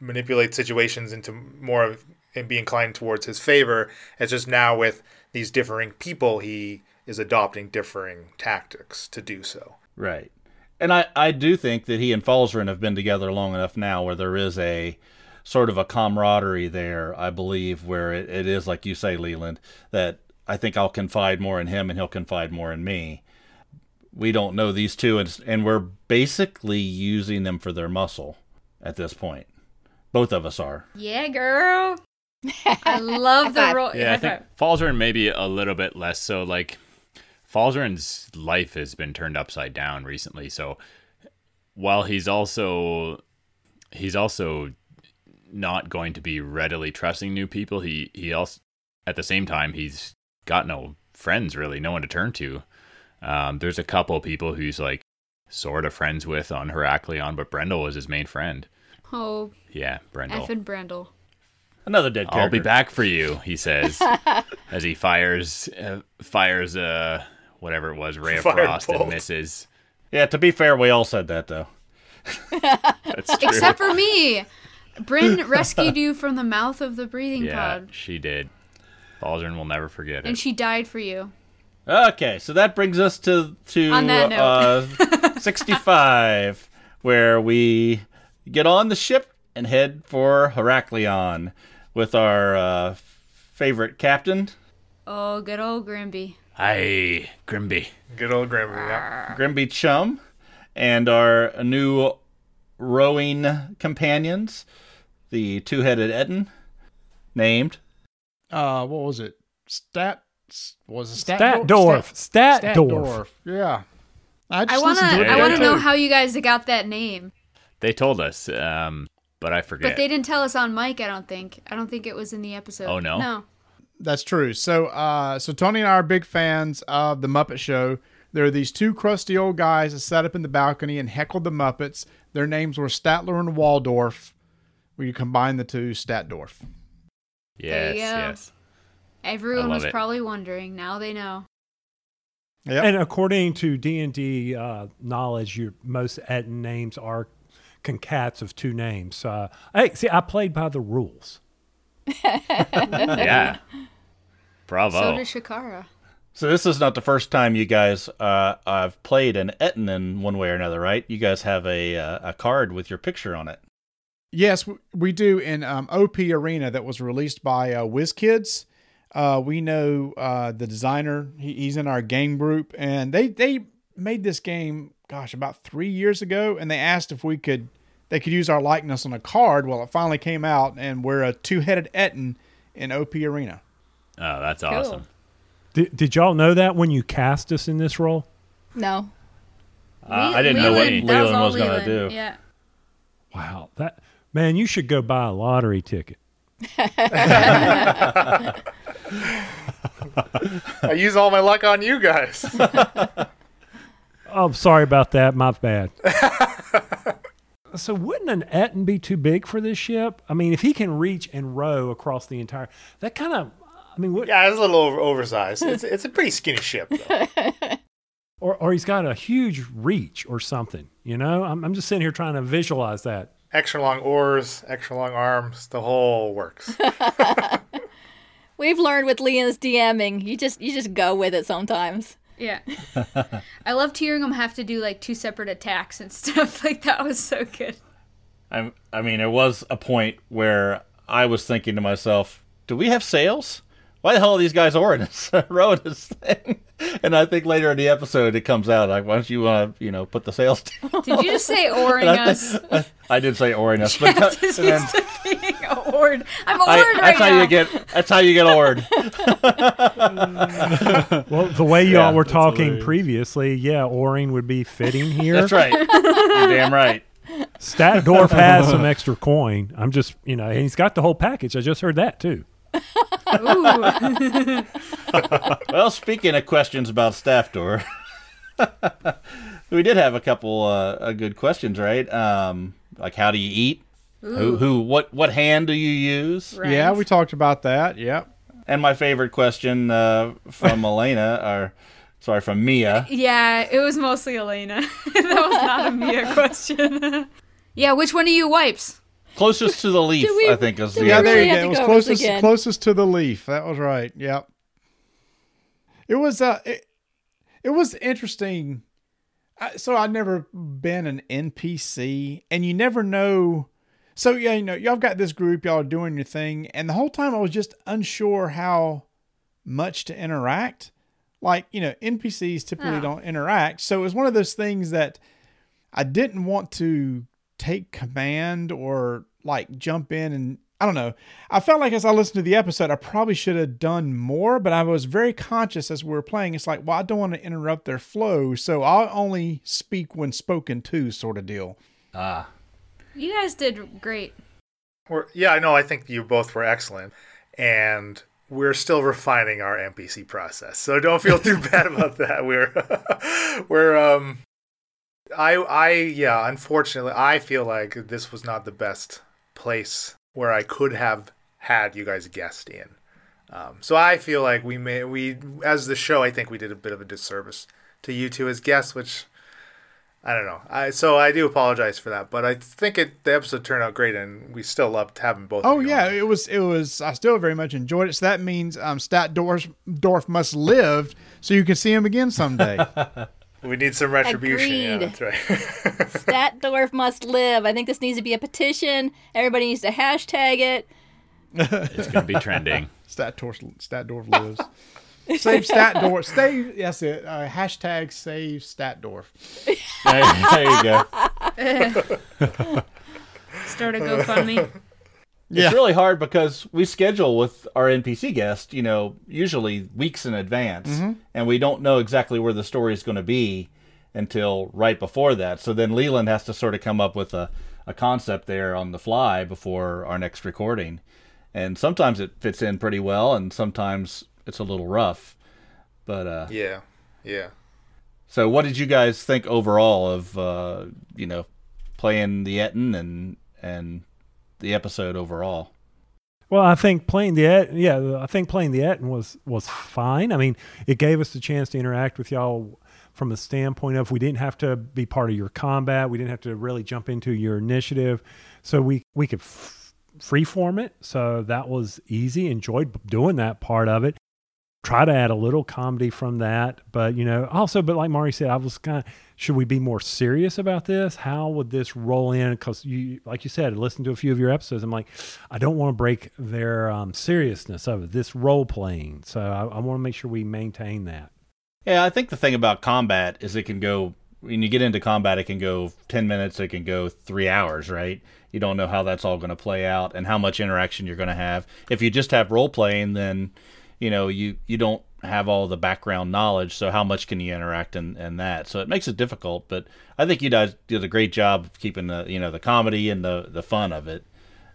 manipulate situations into more of and be inclined towards his favor. It's just now with these differing people, he is adopting differing tactics to do so. Right. And I, I do think that he and Falzarin have been together long enough now where there is a sort of a camaraderie there, I believe, where it, it is, like you say, Leland, that I think I'll confide more in him and he'll confide more in me. We don't know these two, and, and we're basically using them for their muscle at this point. Both of us are. Yeah, girl. *laughs* I love the five. role. Yeah, I think five. Falzarin maybe a little bit less so. Like Falzarin's life has been turned upside down recently. So while he's also he's also not going to be readily trusting new people, he he also at the same time he's got no friends really, no one to turn to. Um, there's a couple people who's like sort of friends with on Heraklion, but Brendel was his main friend. Oh, Yeah, Brendel. effing Brendel. Another dead character. I'll be back for you, he says, *laughs* as he fires uh, fires uh whatever it was, ray of frost Firebolt. and misses. Yeah, to be fair, we all said that though. *laughs* That's true. Except for me. Bryn rescued you from the mouth of the breathing yeah, pod, she did. Baldrin will never forget and it. And she died for you. Okay, so that brings us to to On that note. uh, *laughs* 65, where we get on the ship and head for Heraklion with our uh, favorite captain, Oh, good old Grimby. Hi, Grimby. Good old Grimby. Yeah. Grimby Chum, and our new rowing companions, the two-headed Ettin, named Uh, what was it? Stat was it Stat Statdorf. Stat- Statdorf. Statdorf. Yeah. I, I wanna, listened to it I wanna know how you guys got that name, They told us, um, but I forget. but they didn't tell us on mic. I don't think. I don't think it was in the episode. Oh, no? No. That's true. So, uh, so Tony and I are big fans of the Muppet Show. There are these two crusty old guys that sat up in the balcony and heckled the Muppets. Their names were Statler and Waldorf. We combine the two, Statdorf. There yes, you go. yes. Everyone was it. probably wondering. Now they know. Yep. And according to D and D uh, knowledge, your most Ettin names are concats of two names. Uh, hey, see, I played by the rules. *laughs* Yeah. Bravo. So did Shakara. So this is not the first time you guys uh, have played an Ettin in one way or another, right? You guys have a uh, a card with your picture on it. Yes, we do in um, OP Arena that was released by uh, WizKids. Uh, we know uh, the designer; he, he's in our game group, and they they made this game, gosh, about three years ago, and they asked if we could they could use our likeness on a card. Well, it finally came out, and we're a two headed Ettin in OP Arena. Oh, that's awesome. Did, did y'all know that when you cast us in this role? No. Uh, I didn't know what Leland- that was going to do. Yeah. Wow, that man, you should go buy a lottery ticket. *laughs* I use all my luck on you guys. *laughs* Oh, sorry about that. My bad. *laughs* so wouldn't an Ettin be too big for this ship? I mean, if he can reach and row across the entire, that kind of, I mean, what, yeah, it's a little over, oversized. It's it's a pretty skinny ship though. *laughs* or or he's got a huge reach or something. You know, I'm I'm just sitting here trying to visualize that. extra long oars, extra long arms, the whole works. *laughs* We've learned with Leon's DMing, you just you just go with it sometimes. Yeah. *laughs* I loved hearing them have to do like two separate attacks and stuff. Like that was so good. I, I mean, there was a point where I was thinking to myself, "Do we have sails? Why the hell are these guys oaring this, *laughs* rowing this thing?" And I think later in the episode it comes out like, "Why don't you want to, you know, put the sails?" down? Did you just say oaring *laughs* And I, us? thi- I did say oaring us, *laughs* but Jeff is then used to being oared. I'm oared I, right that's how now. you get. That's how you get oared. Well, the way y'all Yeah, were talking hilarious. previously, yeah, oaring would be fitting here. That's right. You're damn right. Statdorf has some extra coin. I'm just, you know, and he's got the whole package. I just heard that too. Ooh. *laughs* Well, speaking of questions about Statdorf, *laughs* we did have a couple uh, uh, good questions, right? Um, like how do you eat? Who, who, what, what hand do you use? Right. Yeah, we talked about that. Yep. And my favorite question uh, from *laughs* Elena, or sorry, from Mia. Yeah, it was mostly Elena. that was not a Mia question. yeah, which one of you wipes? Closest to the *laughs* leaf, we- I think is the we Yeah, there really you go. It was go over this closest closest to the leaf. That was right. Yep. It was uh it, it was interesting. I, so I've never been an NPC, and you never know. So yeah, you know, y'all got this group, y'all are doing your thing, and the whole time I was just unsure how much to interact. Like you know, NPCs typically Oh. don't interact, so it was one of those things that I didn't want to take command or like jump in and I don't know. I felt like as I listened to the episode, I probably should have done more, but I was very conscious as we were playing. It's like, well, I don't want to interrupt their flow, so I'll only speak when spoken to, sort of deal. Ah, You guys did great. We're, yeah, I know. I think you both were excellent, and we're still refining our NPC process. So don't feel too *laughs* bad about that. We're *laughs* we're um, I I yeah. Unfortunately, I feel like this was not the best place where I could have had you guys guest in. Um, so I feel like we may we as the show. I think we did a bit of a disservice to you two as guests, which I don't know. I so I do apologize for that, but I think it the episode turned out great, and we still loved having both. Oh you yeah, on. it was. It was. I still very much enjoyed it. So that means um, Statdorf Dorf must live, so you can see him again someday. *laughs* we need some retribution. Yeah, that's right. *laughs* Statdorf must live. I think this needs to be a petition. Everybody needs to hashtag it. It's going to be trending. *laughs* Statdorf Statdorf lives. save Statdorf. Save. That's it. Uh, hashtag save Statdorf. there, there you go. *laughs* Start a GoFundMe. Yeah. It's really hard because we schedule with our NPC guest, you know, usually weeks in advance, and we don't know exactly where the story is going to be until right before that. So then Leland has to sort of come up with a, a concept there on the fly before our next recording. And sometimes it fits in pretty well, and sometimes it's a little rough. But uh, yeah, yeah. so, what did you guys think overall of uh, you know playing the Ettin and and the episode overall? Well, I think playing the yeah, I think playing the Ettin was was fine. I mean, it gave us the chance to interact with y'all from a standpoint of we didn't have to be part of your combat. We didn't have to really jump into your initiative, so we we could f- freeform it. So that was easy. Enjoyed doing that part of it. Try to add a little comedy from that, but you know, also, but like Mari said, I was kind of should we be more serious about this? How would this roll in? Because you, like you said, listen to a few of your episodes. I'm like, I don't want to break their um, seriousness of it, this role playing. So I, I want to make sure we maintain that. Yeah, I think the thing about combat is it can go when you get into combat, it can go ten minutes, it can go three hours, right? You don't know how that's all going to play out and how much interaction you're going to have. If you just have role playing, then you know you you don't have all the background knowledge. So how much can you interact in, in that? So it makes it difficult. But I think you guys did a great job of keeping the you know the comedy and the the fun of it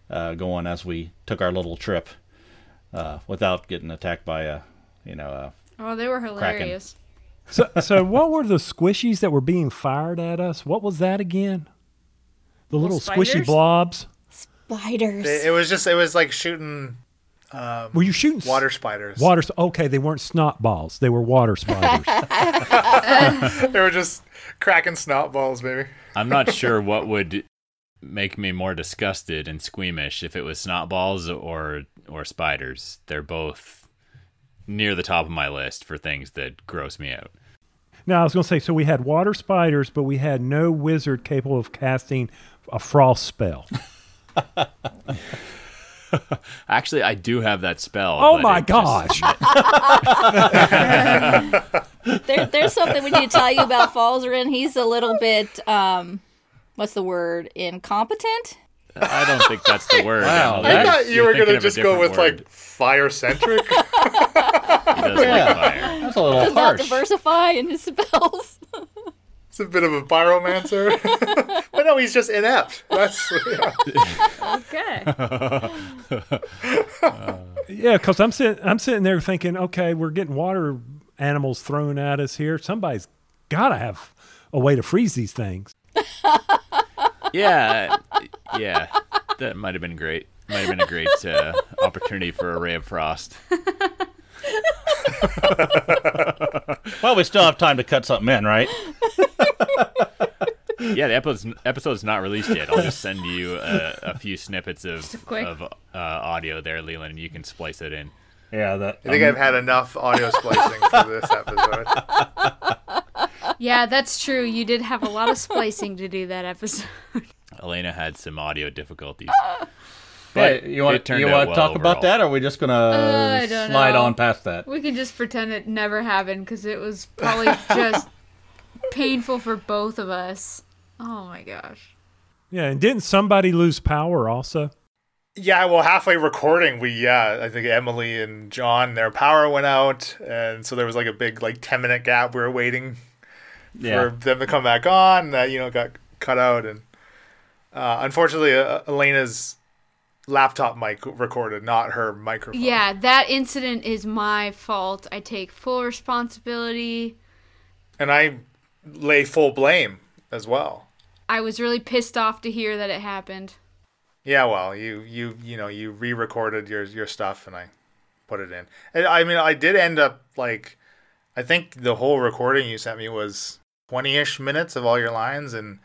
uh, going as we took our little trip uh, without getting attacked by a you know a Oh, they were hilarious. So, so what were the squishies that were being fired at us? What was that again? The little, squishy blobs. Spiders. It, it was just it was like shooting Um, were you shooting water spiders. Water. Okay, they weren't snot balls. They were water spiders. *laughs* *laughs* they were just cracking snot balls, baby. I'm not sure what would make me more disgusted and squeamish if it was snot balls or or spiders. They're both near the top of my list for things that gross me out. now I was going to say, so we had water spiders, but we had no wizard capable of casting a frost spell. *laughs* *laughs* Actually, I do have that spell. Oh my it just- gosh! *laughs* *laughs* there, there's something we need to tell you about Falzarin. He's a little bit, um, what's the word? Incompetent? I don't think that's the word. Wow, Emily. I thought you were gonna just go with different like fire centric. He does Yeah. like fire. that's a little Does not harsh. diversify in his spells. It's a bit of a pyromancer. *laughs* but no, he's just inept. That's yeah. Okay. Yeah, because I'm sitting, I'm sitting there thinking, okay, we're getting water animals thrown at us here. Somebody's got to have a way to freeze these things. *laughs* Yeah, yeah, that might have been great. Might have been a great uh, opportunity for a ray of frost. *laughs* *laughs* Well, we still have time to cut something in, right? *laughs* Yeah, the episode's, episode's not released yet. I'll just send you a, a few snippets of of uh, audio there, Leland, and you can splice it in. Yeah, that. I think I've had enough audio splicing for this episode. *laughs* Yeah, that's true. You did have a lot of splicing to do that episode. Elena had some audio difficulties. Hey, you want it you want to well talk about that, or are we just gonna Uh, slide know. on past that? We can just pretend it never happened because it was probably *laughs* just painful for both of us. Oh my gosh. Yeah, and didn't somebody lose power also? Yeah, well, halfway recording, we yeah, I think Emily and John, their power went out, and so there was like a big like ten minute gap. We were waiting Yeah. for them to come back on. That you know got cut out, and uh, unfortunately, uh, Elena's laptop mic recorded, not her microphone. Yeah, that incident is my fault. I take full responsibility. and I lay full blame as well. I was really pissed off to hear that it happened. Yeah, well, you you you know you re-recorded your your stuff, and I put it in. And I mean, I did end up like, I think the whole recording you sent me was twenty-ish minutes of all your lines, and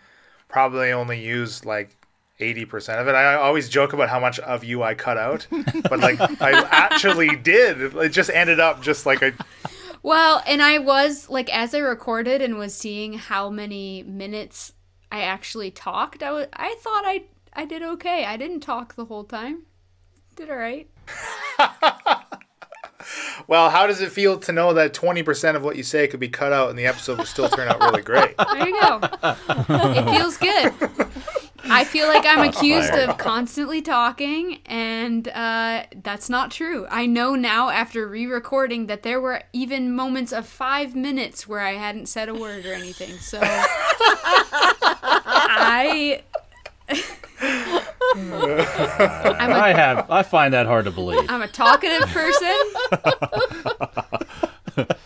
probably only used like eighty percent of it. I always joke about how much of you I cut out, but like I actually did. It just ended up just like a Well, and I was like as I recorded and was seeing how many minutes I actually talked, I was I thought I I did okay. I didn't talk the whole time. Did all right. *laughs* well. How does it feel to know that twenty percent of what you say could be cut out, and the episode will still turn out really great? There you go. it feels good. *laughs* I feel like I'm *laughs* accused of constantly talking, and uh, that's not true. I know now after re recording that there were even moments of five minutes where I hadn't said a word or anything. So I. I'm a I have. I find that hard to believe. I'm a talkative person.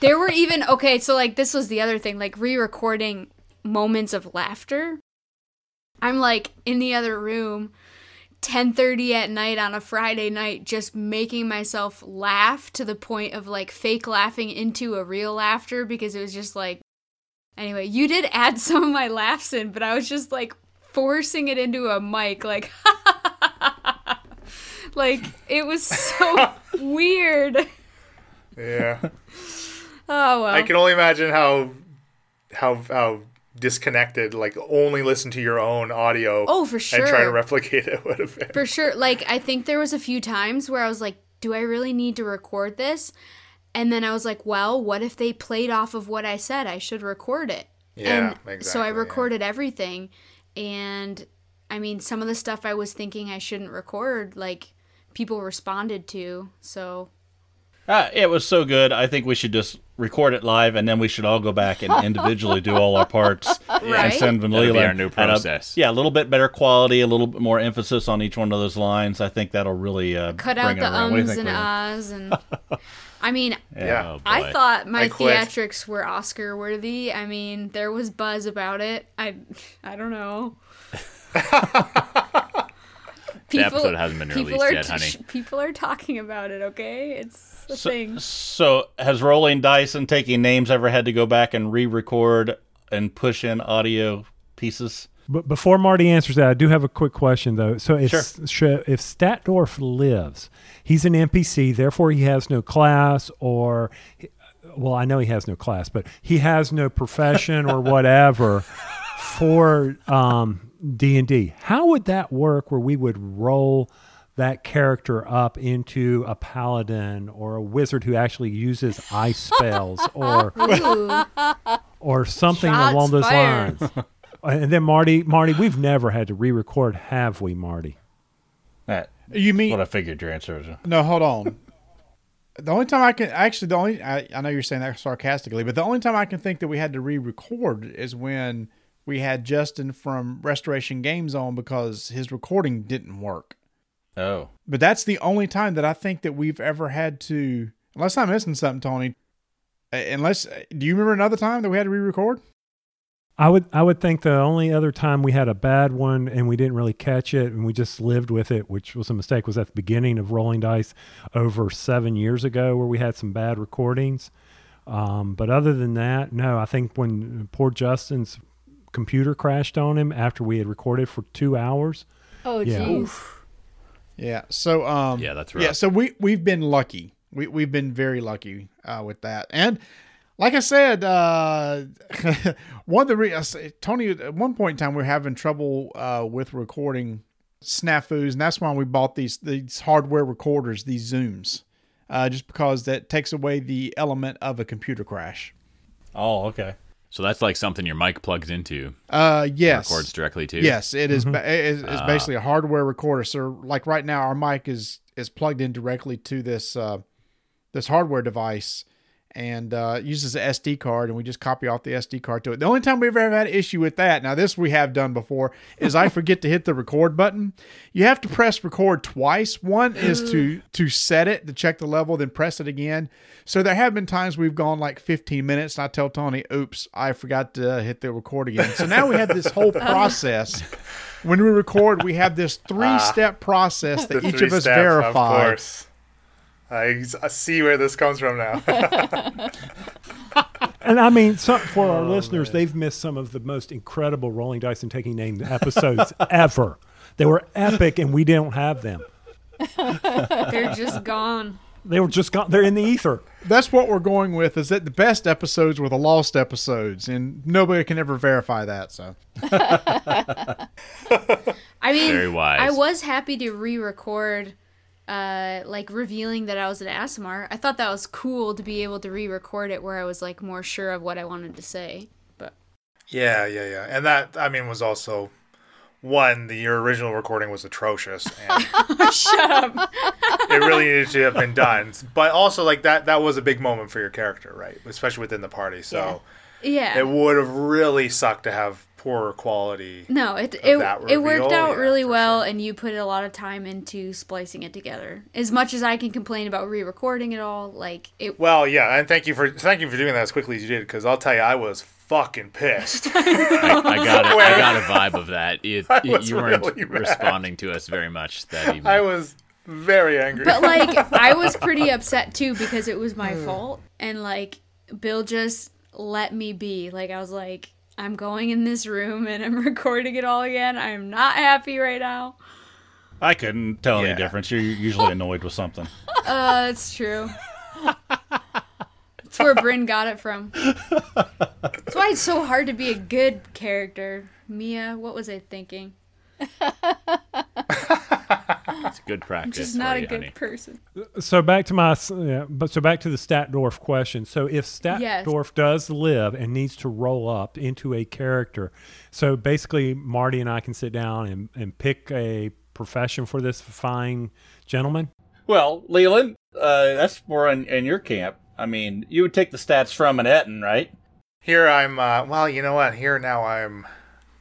there were even okay, so like this was the other thing, like re-recording moments of laughter. I'm like in the other room 10:30 at night on a Friday night just making myself laugh to the point of like fake laughing into a real laughter because it was just like Anyway, you did add some of my laughs in, but I was just like forcing it into a mic like *laughs* like it was so *laughs* weird. Yeah. Oh well. I can only imagine how how how disconnected like only listen to your own audio Oh, for sure and try to replicate *laughs* it would have been. For sure. Like I think there was a few times where I was like, do I really need to record this? And then I was like, well, what if they played off of what I said? I should record it. Yeah, and so I exactly, yeah. recorded everything. And I mean, some of the stuff I was thinking I shouldn't record, like people responded to. So Uh, it was so good. I think we should just record it live, and then we should all go back and individually do all our parts *laughs* Right. and send them to That'll be our new at a- process. yeah, a little bit better quality, a little bit more emphasis on each one of those lines. I think that'll really uh, cut bring out it the around. What do you ums think, and Leland? ahs and *laughs* I mean, Yeah. Oh. I thought my I theatrics were Oscar worthy. I mean, there was buzz about it. I I don't know. *laughs* The episode hasn't been released are yet, honey. *laughs* People are talking about it. Okay, it's a So, thing. so has rolling dice and taking names ever had to go back and re-record and push in audio pieces? But before Marty answers that, I do have a quick question though. So if Sure. sh- if Statdorf lives, he's an NPC, therefore he has no class or well, I know he has no class, but he has no profession or *laughs* whatever for um, D&D. How would that work where we would roll that character up into a paladin or a wizard who actually uses ice *laughs* spells or or something Shots along those fired. lines. And then Marty, Marty, we've never had to re-record, have we, Marty? That, You mean what I figured your answer was. No, hold on. the only time I can actually the only I, I know you're saying that sarcastically, but the only time I can think that we had to re-record is when we had Justin from Restoration Games on because his recording didn't work. Oh, But that's the only time that I think that we've ever had to, unless I'm missing something, Tony. uh, Unless, do you remember another time that we had to re-record? I would I would think the only other time we had a bad one and we didn't really catch it and we just lived with it, which was a mistake, was at the beginning of Rolling Dice over seven years ago where we had some bad recordings. Um, but other than that, no, I think when poor Justin's computer crashed on him after we had recorded for two hours. Oh, Yeah. jeez. Yeah. So, um, Yeah, that's right. Yeah. So we we've been lucky. We we've been very lucky uh, with that. And like I said, uh, *laughs* one of the re- Tony at one point in time we are having trouble uh, with recording snafus, and that's why we bought these these hardware recorders, these Zooms, uh, just because that takes away the element of a computer crash. oh, okay. So that's like something your mic plugs into, Uh, yes. records directly to. Yes, it is ba- it is- It's basically a hardware recorder. So, like right now, our mic is is plugged in directly to this uh, this hardware device, and uh, uses an SD card, and we just copy off the SD card to it. The only time we've ever had an issue with that, now this we have done before, is I forget to hit the record button. You have to press record twice. One is to to set it to check the level, then press it again. So there have been times we've gone like 15 minutes, and I tell Tony, "Oops, I forgot to hit the record again." So now we have this whole *laughs* process. When we record, we have this three-step process *laughs* that each of us steps, verify. Of course. I, I see where this comes from now. *laughs* And I mean, some, for our oh, listeners, they've missed some of the most incredible Rolling Dice and Taking Names episodes *laughs* ever. They were epic, and we don't have them. *laughs* They're just gone. They were just gone. They're in the ether. That's what we're going with. Is that the best episodes were the lost episodes, and nobody can ever verify that. So I mean, Very wise. I was happy to re-record, uh, like revealing that I was an ASMR. I thought that was cool to be able to re-record it where I was like more sure of what I wanted to say. But yeah, yeah, yeah. And that, I mean, was also one, the your original recording was atrocious. And *laughs* shut up. it really needed to have been done. But also, like, that that was a big moment for your character, right? Especially within the party. So Yeah. it would have really sucked to have poorer quality. no, it it, that it worked out yeah, really well, sure. and you put a lot of time into splicing it together. As much as I can complain about re-recording it all, like it. Well, yeah, and thank you for thank you for doing that as quickly as you did, because I'll tell you, I was fucking pissed. *laughs* I, I got a, I got a *laughs* vibe of that. You, I you, was you weren't really responding to us very much that *laughs* evening. I was very angry. But like, I was pretty upset too because it was my hmm. fault, and like, Bill just let me be. Like, I was like, I'm going in this room and I'm *laughs* recording it all again. I'm not happy right now. I couldn't tell Yeah. any difference. You're usually annoyed with something. *laughs* Uh, it's true. That's where Bryn got it from. That's why it's so hard to be a good character. Mia, what was I thinking? *laughs* it's good *laughs* practice. just not a you, good honey. person. So back to my, yeah, but so back to the Statdorf question. So if Statdorf does live and needs to roll up into a character, so basically Marty and I can sit down and, and pick a profession for this fine gentleman. Well, Leland, uh, that's more in, in your camp. I mean, you would take the stats from an Ettin, right? Here I'm, uh, well, you know what? Here now I'm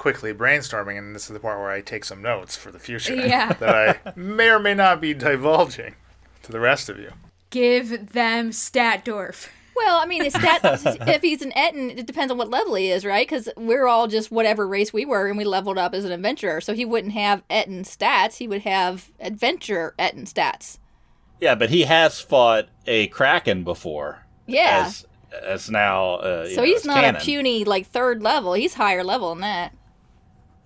quickly brainstorming, and this is the part where I take some notes for the future Yeah. *laughs* that I may or may not be divulging to the rest of you. Give them Statdorf. Well, I mean, it's that *laughs* if he's an Ettin, it depends on what level he is, right? Because we're all just whatever race we were, and we leveled up as an adventurer. So he wouldn't have Ettin stats; he would have adventure Ettin stats. Yeah, but he has fought a Kraken before. Yeah. As, as now. Uh, so know, he's not canon. a puny like third level. He's higher level than that.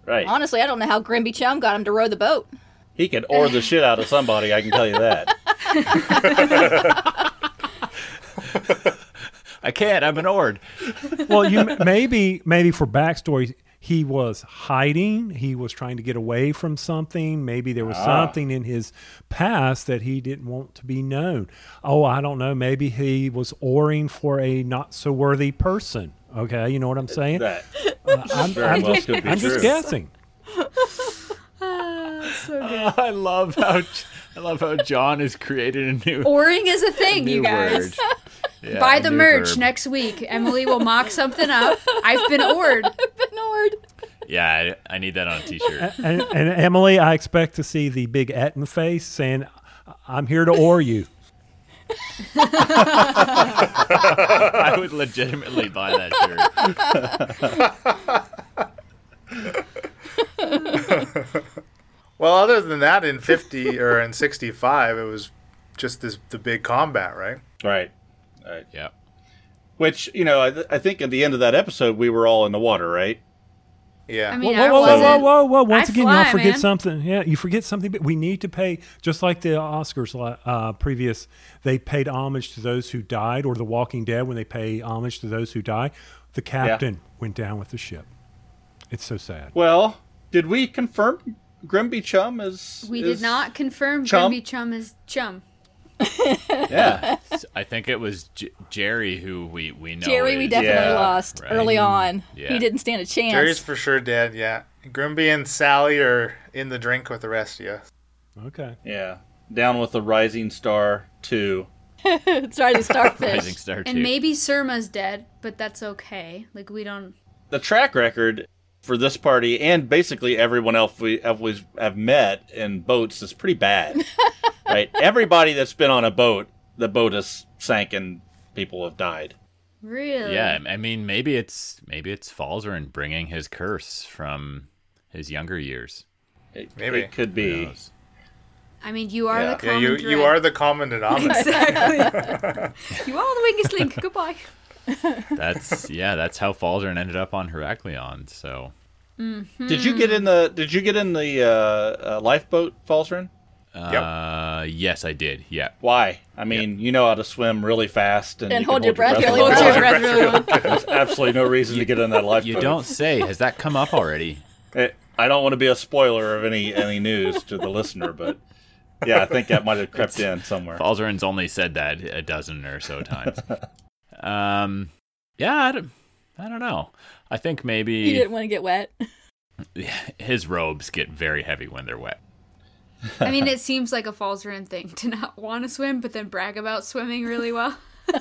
Right. Honestly, I don't know how Grimby Chum got him to row the boat. He could oar the shit out of somebody, I can tell you that. *laughs* I can't. I'm an ord. Well, you maybe maybe for backstory, he was hiding. He was trying to get away from something. Maybe there was ah. something in his past that he didn't want to be known. Oh, I don't know. Maybe he was oaring for a not so worthy person. Okay, you know what I'm saying? That *laughs* Uh, I'm, very I'm well just, could be I'm just true. guessing. *laughs* *laughs* I love how I love how John has created a new Oring is a thing, new you guys. Yeah, Buy the new merch verb. next week. Emily will mock something up. I've been ored. Bernard. Yeah, I, I need that on a t-shirt. And, and Emily, I expect to see the big Ettin face saying, "I'm here to oar you." I would legitimately buy that shirt. Well, other than that, in 50 or in 65, it was just this the big combat, right? right. Right. Yeah. Which, you know, I, th- I think at the end of that episode, we were all in the water, right? Yeah. I mean, whoa, I whoa, whoa, whoa, whoa, whoa! Once I again, fly, y'all forget man. something. Yeah, you forget something. But we need to pay, just like the Oscars uh, previous. They paid homage to those who died, or The Walking Dead when they pay homage to those who die. The captain went down with the ship. It's so sad. Well, did we confirm Grimby Chum as. We is- did not confirm Chum? Grimby Chum as Chum. *laughs* Yeah. I think it was J- Jerry who we we know. Jerry, we definitely Yeah, lost right. early mm-hmm. on. Yeah. He didn't stand a chance. Jerry's for sure dead. Yeah, Grimby and Sally are in the drink with the rest of you. Okay. Yeah. Down with the Rising Star 2. *laughs* it's Rising Starfish. *laughs* Rising Star And too. maybe Surma's dead, but that's okay. Like we don't. The track record for this party and basically everyone else we have, we have met in boats is pretty bad. *laughs* right? Everybody that's been on a boat, the boat has sank and people have died. Really? yeah, I mean maybe it's maybe it's Falzarin bringing his curse from his younger years. It, Maybe. It could Who be. knows? I mean, you are Yeah. the Yeah, common you thread. you are the common *laughs* denominator. Exactly. *laughs* you are the weakest link. Goodbye. *laughs* That's yeah, that's how Falzarin ended up on Heraklion. So Did you get in the Did you get in the uh, uh, lifeboat, Falzarin? uh, yes, I did. Yeah. Why? I mean, you know how to swim really fast and, And you can hold your breath really really. Hold your breath *laughs* really well. There's absolutely no reason to get in that lifeboat. You don't say. Has that come up already? *laughs* It, I don't want to be a spoiler of any any news to the listener, but yeah, I think that might have crept in somewhere. Falzarin's only said that a dozen or so times. Um, yeah, I don't, I don't know. I think maybe He didn't want to get wet. *laughs* his robes get very heavy when they're wet. I mean, it *laughs* seems like a Falzarin thing to not want to swim, but then brag about swimming really well. *laughs*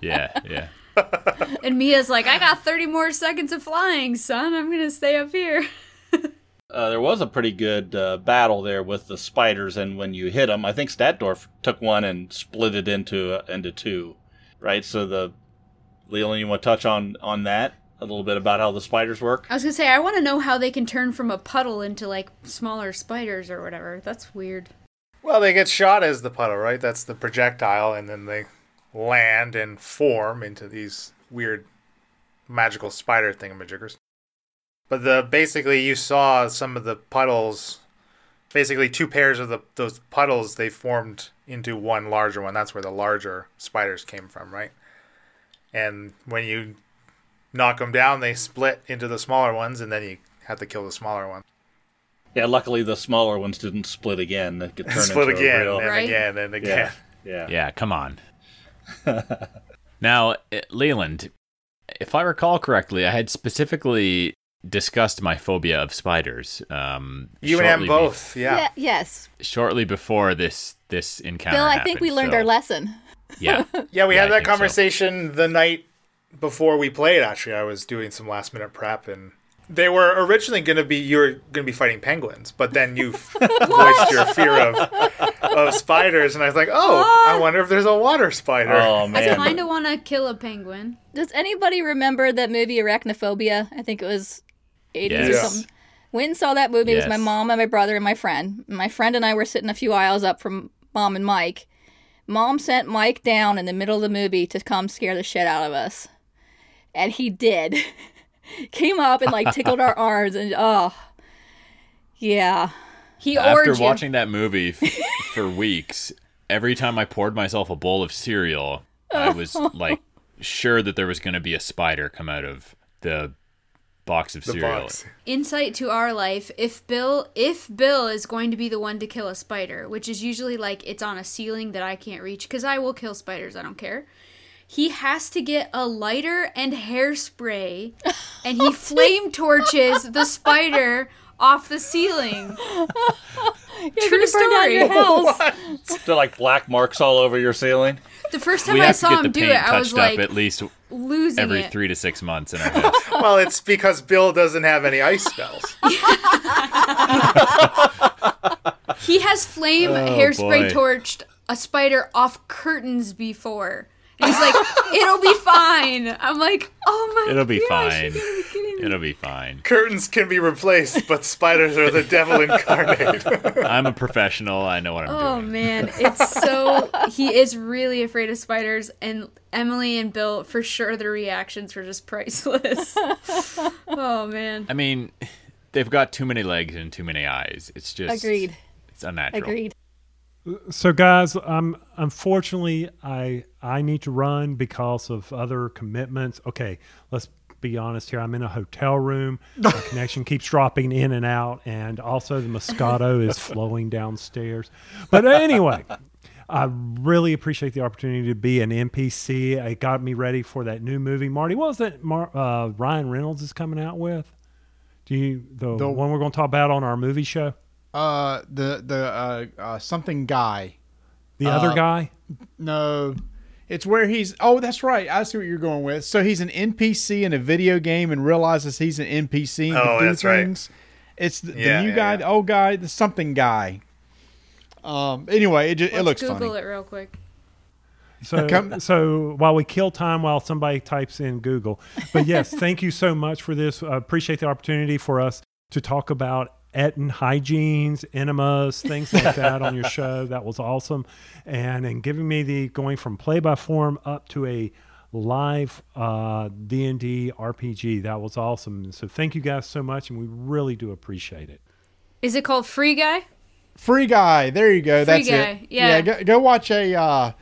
Yeah, yeah. And Mia's like, I got 30 more seconds of flying, son. I'm going to stay up here. Uh, there was a pretty good uh, battle there with the spiders, and when you hit them, I think Statdorf took one and split it into uh, into two, right? So the Leland, you want to touch on on that a little bit about how the spiders work? I was going to say, I want to know how they can turn from a puddle into like smaller spiders or whatever. That's weird. well, they get shot as the puddle, right? That's the projectile, and then they land and form into these weird magical spider thingamajiggers. But the basically, you saw some of the puddles. Basically, two pairs of the those puddles they formed into one larger one. That's where the larger spiders came from, right? And when you knock them down, they split into the smaller ones, and then you have to kill the smaller one. Yeah, luckily the smaller ones didn't split again. They could turn Split into again a real. and Right? again and again. Yeah, yeah. Yeah, come on. *laughs* now, eh, Leland, if I recall correctly, I had specifically discussed my phobia of spiders. Um, You and Em shortly be- both, yeah. Yes. shortly before this this encounter. Bill, I think we learned so- our lesson. *laughs* Yeah, *laughs* Yeah, we Yeah, had that think so. conversation the night before we played. Actually, I was doing some last minute prep, and they were originally going to be you were going to be fighting penguins, but then you *laughs* voiced your fear of of spiders, and I was like, oh, I wonder if there's a water spider. Oh I kind of want to kill a penguin. Does anybody remember that movie Arachnophobia? I think it was 80s or Yes. something. Wynn saw that movie. It was my mom and my brother and my friend. My friend and I were sitting a few aisles up from mom and Mike. Mom sent Mike down in the middle of the movie to come scare the shit out of us. And he did. *laughs* Came up and like tickled our *laughs* arms and oh. Yeah. He After orged you. watching that movie f- for weeks, every time I poured myself a bowl of cereal, I was *laughs* like sure that there was going to be a spider come out of the box of the cereal. box. insight to our life if bill if bill is going to be the one to kill a spider which is usually like it's on a ceiling that i can't reach because i will kill spiders i don't care he has to get a lighter and hairspray and he *laughs* oh, flame torches the spider off the ceiling *laughs* You're True gonna burn down your story. house. *laughs* they're like black marks all over your ceiling. The first time i saw him do it i was like at least losing every it three to six months in *laughs* our house. Well, it's because Bill doesn't have any ice spells. *laughs* he has flame oh, hairspray boy. torched a spider off curtains before and he's like it'll be fine i'm like oh my God. It'll be gosh, fine. be. It'll be fine. Curtains can be replaced, but spiders are the devil incarnate. *laughs* I'm a professional. I know what I'm Oh doing. Oh man, it's so *laughs* he is really afraid of spiders, and Emily and Bill for sure their reactions were just priceless. *laughs* oh man, I mean, they've got too many legs and too many eyes. It's just Agreed. It's unnatural. Agreed. So, guys, um, unfortunately, I I need to run because of other commitments. Okay, let's be honest here. I'm in a hotel room. My *laughs* connection keeps dropping in and out, and also the Moscato is *laughs* flowing downstairs. But anyway, I really appreciate the opportunity to be an NPC. It got me ready for that new movie. Marty, what was that Mar- uh, Ryan Reynolds is coming out with? Do you the, The- one we're going to talk about on our movie show? Uh, the the uh, uh something guy. The other Uh, guy? No, it's where he's. Oh, that's right. I see what you're going with. So he's an NPC in a video game and realizes he's an NPC and Oh, can do that's right. It's the, the new yeah, guy, yeah. the old guy, the something guy. Um. Anyway, it just, it Let's looks Google funny. it real quick. So, *laughs* Come- so while we kill time while somebody types in Google, but yes, thank you so much for this. I appreciate the opportunity for us to talk about Ettin hygienes, enemas, things like that on your *laughs* show. That was awesome, and and giving me the going from play by form up to a live uh, D and D RPG. That was awesome. So thank you guys so much, and we really do appreciate it. Is it called Free Guy? Free guy. There you go. Free That's Guy, it. yeah. Go, go watch a. Uh, uh,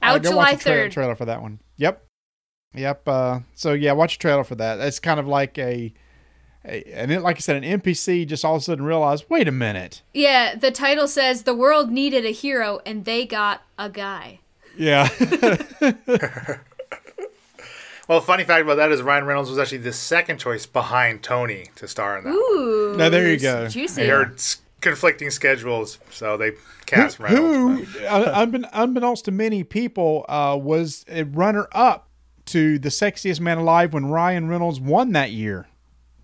Out go July watch a tra- 3rd. trailer for that one. Yep. Yep. Uh, so yeah, watch a trailer for that. That's kind of like a, a and it, like I said, an NPC just all of a sudden realized, wait a minute. Yeah, the title says the world needed a hero and they got a guy. Yeah. *laughs* Well, funny fact about that is Ryan Reynolds was actually the second choice behind Tony to star in that. Ooh. Now, there you go. Juicy. They heard conflicting schedules, so they cast Reynolds. Who, uh, unbeknownst to many people, uh, was a runner up to the sexiest man alive when Ryan Reynolds won that year.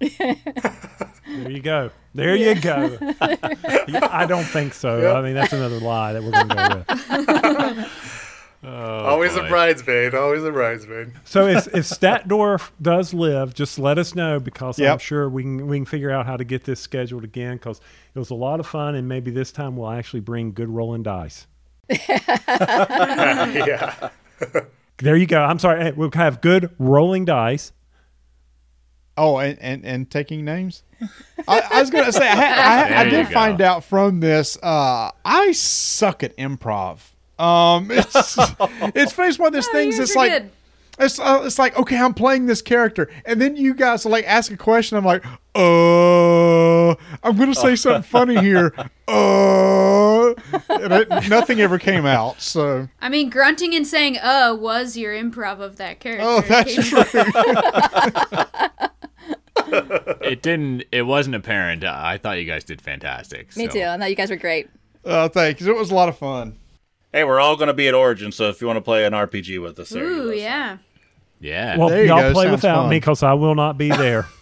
There you go. There you go. *laughs* I don't think so. I mean, that's another lie that we're going to go with. *laughs* Oh, always a bridesmaid. Always a bridesmaid. So if, if Statdorf does live, just let us know because I'm sure we can we can figure out how to get this scheduled again because it was a lot of fun and maybe this time we'll actually bring good rolling dice. *laughs* yeah. There you go. I'm sorry. We'll have good rolling dice. Oh, and, and, and taking names? I, I was going to say, I, I, I There did go. find out from this, uh, I suck at improv. Um, *laughs* it's it's based one of those Oh, things. you It's like did. it's uh, it's like okay, I'm playing this character, and then you guys like ask a question. I'm like, uh, I'm gonna say something *laughs* funny here. Uh, it, nothing ever came out. So I mean, grunting and saying "uh" was your improv of that character. oh, that's true. *laughs* *laughs* It didn't. It wasn't apparent. I thought you guys did fantastic. Me so- too. I thought you guys were great. Uh, thanks. It was a lot of fun. Hey, we're all going to be at Origin, so if you want to play an RPG with us, there Ooh, go. yeah. Yeah. Well, There you y'all go. play Sounds without fun. me because I will not be there. *laughs*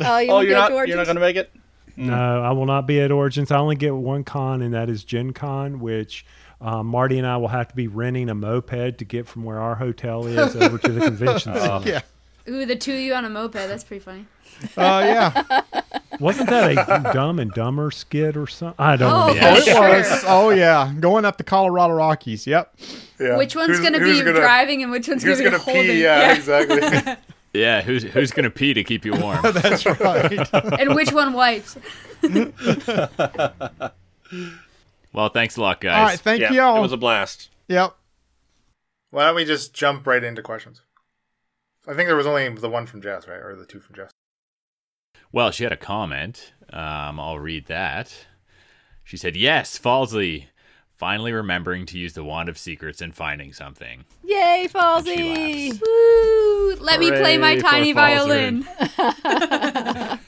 Oh, you Oh, won't you're not. to Origins? You're not going to make it. No, I will not be at Origins. I only get one con, and that is Gen Con, which um, Marty and I will have to be renting a moped to get from where our hotel is over to the *laughs* convention center. Yeah. Ooh, the two of you on a moped. That's pretty funny. *laughs* Uh, yeah. *laughs* Wasn't that a Dumb and Dumber skit or something? I don't Oh, remember. Yeah. Oh, it was. Oh, yeah. Going up the Colorado Rockies. Yep. Yeah. Which one's Who's- going to who's be gonna- driving and which one's gonna, be gonna holding? pee? Yeah, exactly. *laughs* yeah. Who's who's gonna pee to keep you warm? That's right. and which one wipes? well, thanks a lot, guys. All right. Thank yeah, you all. it was a blast. yep. Why don't we just jump right into questions? I think there was only the one from Jess, right, or the two from Jess. Well, she had a comment. Um, I'll read that. She said, "Yes, Falsley, finally remembering to use the wand of secrets and finding something." Yay, She Falsey! Woo! Let me play my tiny violin. *laughs*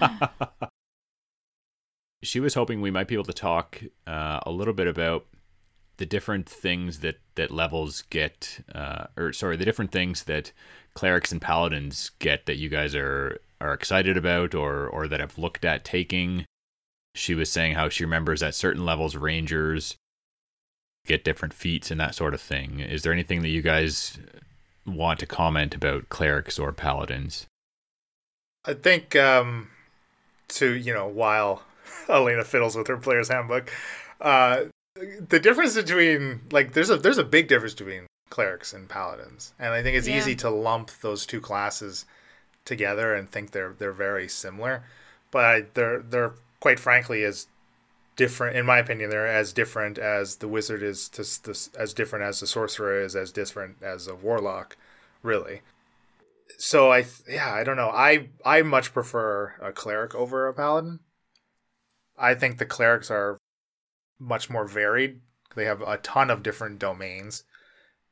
*laughs* she was hoping we might be able to talk uh, a little bit about the different things that that levels get, uh, or sorry, the different things that clerics and paladins get that you guys are are excited about, or or that have looked at taking. She was saying how she remembers at certain levels, rangers get different feats and that sort of thing. Is there anything that you guys want to comment about clerics or paladins? I think um, to you know while *laughs* Elena fiddles with her player's handbook, uh, the difference between like there's a there's a big difference between clerics and paladins, and I think it's Yeah. easy to lump those two classes together and think they're they're very similar, but I, they're they're quite frankly as different in my opinion they're as different as the wizard is to as different as the sorcerer is as different as a warlock really so I yeah I don't know I I much prefer a cleric over a paladin. I think the clerics are much more varied They have a ton of different domains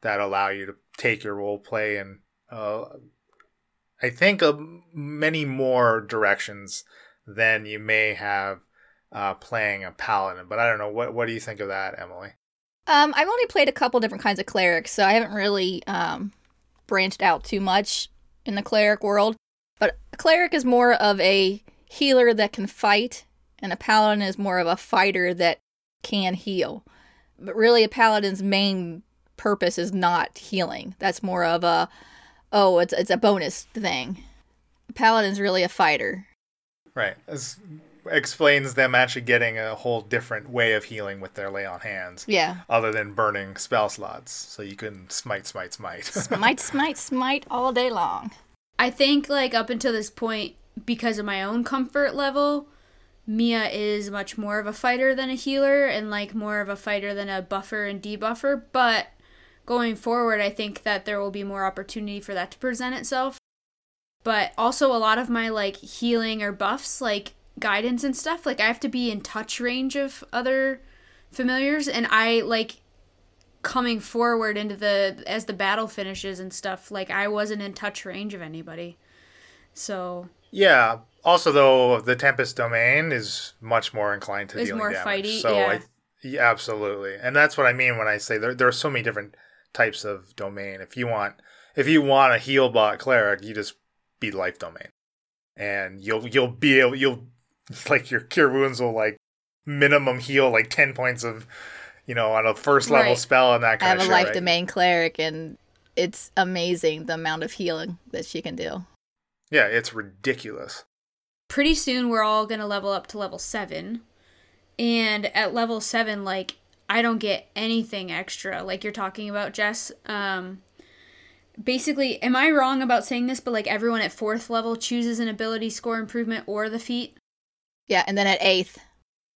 that allow you to take your role play and uh, I think uh, many more directions than you may have uh, playing a paladin. But I don't know. What what do you think of that, Emily? Um, I've only played a couple different kinds of clerics, so I haven't really um, branched out too much in the cleric world. But a cleric is more of a healer that can fight, and a paladin is more of a fighter that can heal. But really, a paladin's main purpose is not healing. That's more of a oh, it's it's a bonus thing. A paladin's really a fighter. Right. This explains them actually getting a whole different way of healing with their lay on hands. Yeah. Other than burning spell slots. So you can smite, smite, smite. *laughs* smite, smite, smite all day long. I think like up until this point, because of my own comfort level, Mia is much more of a fighter than a healer and like more of a fighter than a buffer and debuffer, but going forward I think that there will be more opportunity for that to present itself. But also a lot of my like healing or buffs like guidance and stuff, like I have to be in touch range of other familiars and I like coming forward into the as the battle finishes and stuff, like I wasn't in touch range of anybody. So yeah. Also, though, the Tempest domain is much more inclined to Is dealing more damage. fighty, so yeah. I, yeah, absolutely, and that's what I mean when I say there. There are so many different types of domain. If you want, if you want a heal bot cleric, you just be life domain, and you'll you'll be able you'll *laughs* like your cure wounds will like minimum heal like ten points of you know on a first level Right. spell and that kind of shit. I have of a shit. life right? domain cleric, and it's amazing the amount of healing that she can do. Yeah, it's ridiculous. Pretty soon we're all going to level up to level 7 and at level 7 like i don't get anything extra like you're talking about jess. Um basically am i wrong about saying this but like everyone at fourth level chooses an ability score improvement or the feat? Yeah, and then at eighth,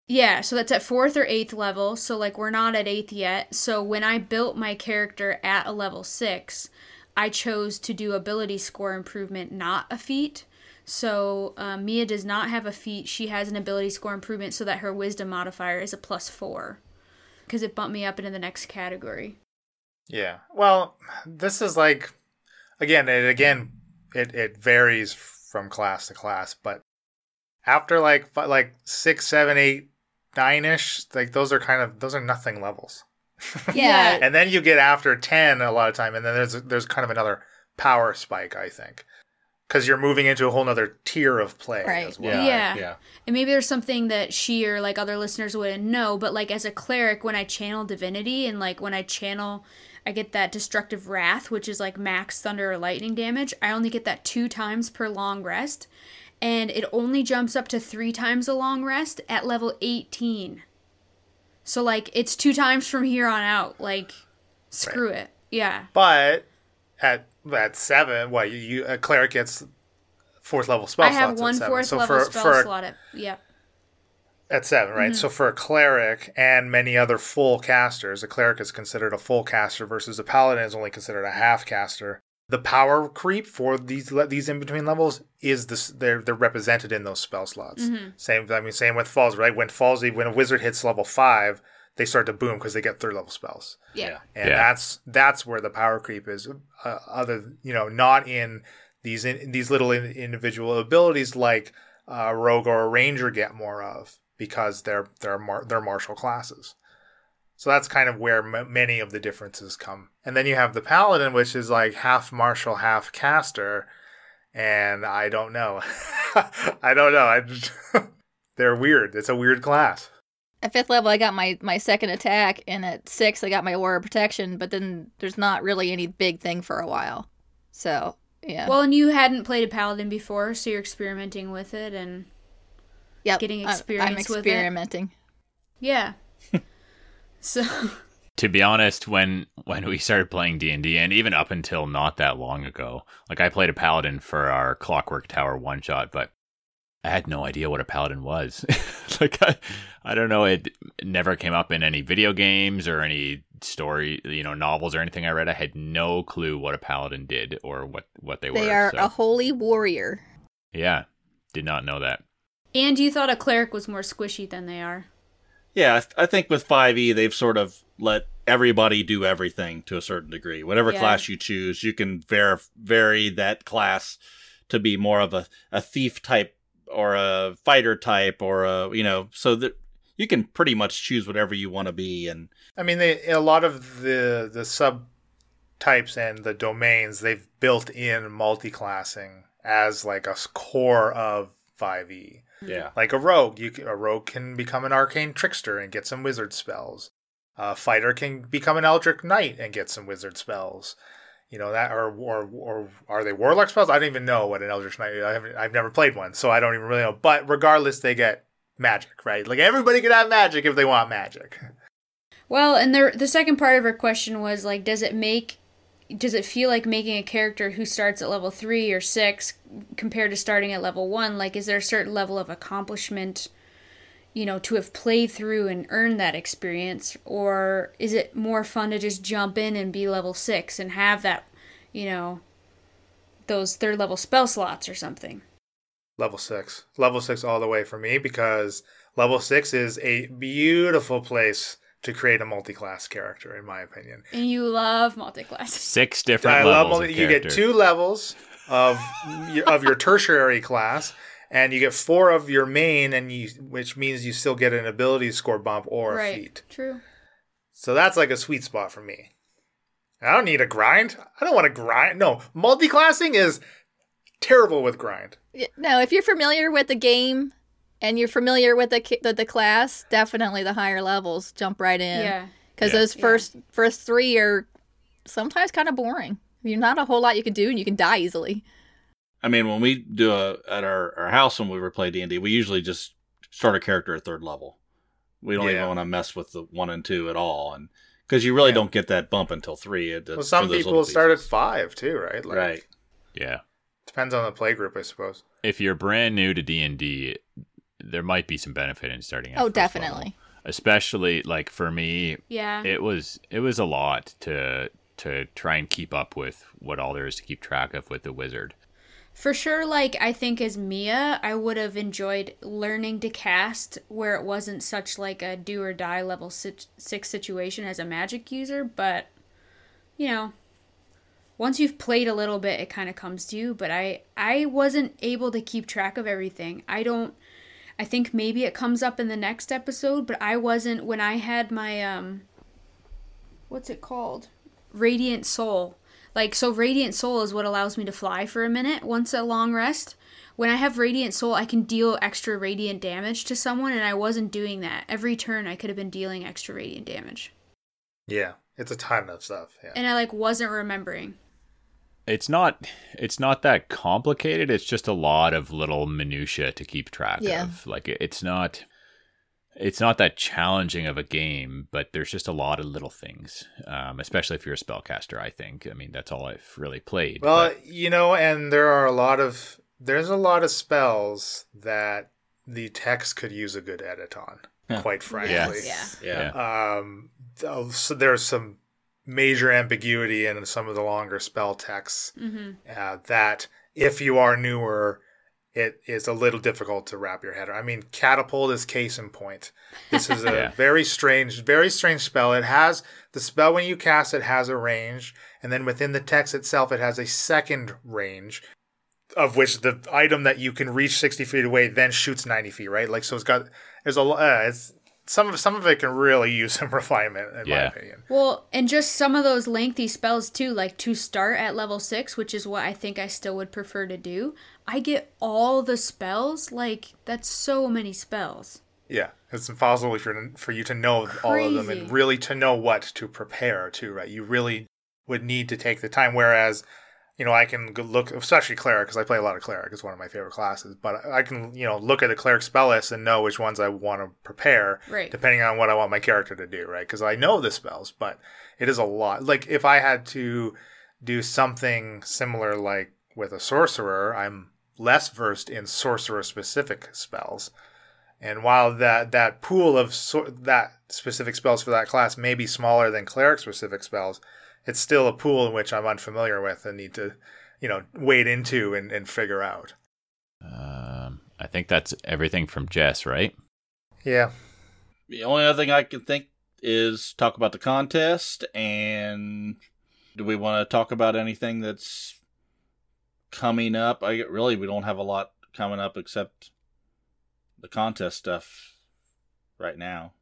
yeah so that's at fourth or eighth level so like we're not at eighth yet. So when i built my character at a level 6 i chose to do ability score improvement not a feat so um, Mia does not have a feat. She has an ability score improvement so that her wisdom modifier is a plus four because it bumped me up into the next category. Yeah. Well, this is like again, it again it it varies from class to class, but after like like six, seven, eight, nine ish, like those are kind of those are nothing levels. *laughs* yeah, And then you get after ten a lot of time, and then there's there's kind of another power spike, I think, because you're moving into a whole nother tier of play Right. as well. Yeah, Yeah. yeah. And maybe there's something that she or like other listeners wouldn't know, but like as a cleric, when I channel divinity and like when I channel, I get that destructive wrath, which is like max thunder or lightning damage. I only get that two times per long rest, and it only jumps up to three times a long rest at level 18. So like it's two times from here on out. Like, screw it. Yeah. But at at seven, what you, you a cleric gets fourth level spell I have slots at seven. fourth so level for, spell for a slot. At, yep. At seven, Mm-hmm. right? So for a cleric and many other full casters, a cleric is considered a full caster versus a paladin is only considered a half caster. The power creep for these these in between levels is this they're they're represented in those spell slots. Mm-hmm. Same I mean same with falls, right? When falls when a wizard hits level five, they start to boom because they get third level spells. Yeah. and Yeah. that's that's where the power creep is uh, other you know not in these in, these little in, individual abilities like uh, rogue or a ranger get more of because they're they're mar- they're martial classes. So that's kind of where m- many of the differences come. And then you have the paladin which is like half martial half caster. And i don't know. *laughs* I don't know. I just, *laughs* they're weird. It's a weird class at fifth level, I got my my second attack, and at six, I got my aura protection. But then there's not really any big thing for a while. So yeah, Well, and you hadn't played a paladin before, so you're experimenting with it, and yep, getting I- I'm experience with it. experimenting. yeah. *laughs* so to be honest when when we started playing d&d and even up until not that long ago like i played a paladin for our clockwork tower one shot but i had no idea what a paladin was *laughs* like I, I don't know it never came up in any video games or any story you know novels or anything i read i had no clue what a paladin did or what what they, They were They are so, a holy warrior. yeah did not know that and you thought a cleric was more squishy than they are. Yeah, I, th- I think with 5e they've sort of let everybody do everything to a certain degree. Whatever Yeah. class you choose, you can var- vary that class to be more of a, a thief type or a fighter type or a you know so that you can pretty much choose whatever you want to be and I mean, they a lot of the the subtypes and the domains they've built in multi-classing as like a core of 5e. yeah Like a rogue, you a rogue can become an arcane trickster and get some wizard spells. A fighter can become an eldritch knight and get some wizard spells. You know that, or or or are they warlock spells? I don't even know what an eldritch knight. I haven't. I've never played one, so I don't even really know. But regardless, they get magic, right? Like everybody can have magic if they want magic. Well, and the the second part of her question was like, does it make, does it feel like making a character who starts at level three or six compared to starting at level one? Like, is there a certain level of accomplishment, you know, to have played through and earned that experience, or is it more fun to just jump in and be level six and have that, you know, those third level spell slots or something? Level six, level six all the way for me because level six is a beautiful place to create a multi-class character, in my opinion. And you love multi-class. *laughs* Six different I love levels. multi- of you get two levels of your, of your tertiary class, and you get four of your main, and you which means you still get an ability score bump or a right. feat. True. So that's like a sweet spot for me. I don't need a grind. I don't want to grind. No, multi-classing is terrible with grind. Y- No, if you're familiar with the game and you're familiar with the the, the class, definitely the higher levels jump right in. Yeah. Because Yeah. those first first three are sometimes kind of boring. You're not a whole lot you can do, and you can die easily. I mean, when we do a at our, our house when we were play D and D, we usually just start a character at third level. We don't Yeah. even want to mess with the one and two at all, and because you really Yeah. don't get that bump until three. It, Well, some people start at five too, right? Like, right. Yeah. Depends on the play group, I suppose. If you're brand new to D and D, there might be some benefit in starting. At Oh, first definitely. level. Especially like for me, Yeah. it was it was a lot to to try and keep up with what all there is to keep track of with the wizard. For sure, like I think as Mia, I would have enjoyed learning to cast where it wasn't such like a do or die level six situation as a magic user. But you know, once you've played a little bit, it kind of comes to you. But I I wasn't able to keep track of everything. I don't. I think maybe it comes up in the next episode, but I wasn't when I had my um. What's it called? Radiant Soul. Like, so Radiant Soul is what allows me to fly for a minute once a long rest. When I have Radiant Soul, I can deal extra radiant damage to someone, and I wasn't doing that. Every turn, I could have been dealing extra radiant damage. Yeah, it's a ton of stuff. Yeah. And I, like, wasn't remembering. It's not it's not that complicated. It's just a lot of little minutia to keep track Yeah. of. Like it's not it's not that challenging of a game, but there's just a lot of little things. Um, especially if you're a spellcaster, I think. I mean, that's all I've really played. Well, but- you know, and there are a lot of there's a lot of spells that the text could use a good edit on. Yeah. Quite frankly, Yes. Yeah. Yeah. um, so there's some major ambiguity in some of the longer spell texts Mm-hmm. uh, that if you are newer it is a little difficult to wrap your head around. I mean, catapult is case in point. This is a *laughs* Yeah. very strange, very strange spell. It has the spell when you cast it has a range, and then within the text itself, it has a second range, of which the item that you can reach sixty feet away then shoots ninety feet. Right, like so. It's got there's a lo- uh, it's some of some of it can really use *laughs* some refinement in my opinion. Well, and just some of those lengthy spells too, like to start at level six, which is what I think I still would prefer to do. I get all the spells. Like that's so many spells. Yeah, it's impossible for for you to know all of them and really to know what to prepare to. Right, you really would need to take the time. Whereas, you know, I can look, especially cleric, because I play a lot of cleric. It's one of my favorite classes. But I can, you know, look at the cleric spell list and know which ones I want to prepare, Right. depending on what I want my character to do. Right, because I know the spells, but it is a lot. Like if I had to do something similar, like with a sorcerer, I'm less versed in sorcerer specific spells. And while that that pool of sor- that specific spells for that class may be smaller than cleric specific spells, it's still a pool in which I'm unfamiliar with and need to, you know, wade into and, and figure out. Um, I think that's everything from Jess, right? Yeah. The only other thing I can think is talk about the contest and do we want to talk about anything that's coming up? I really we don't have a lot coming up except the contest stuff right now.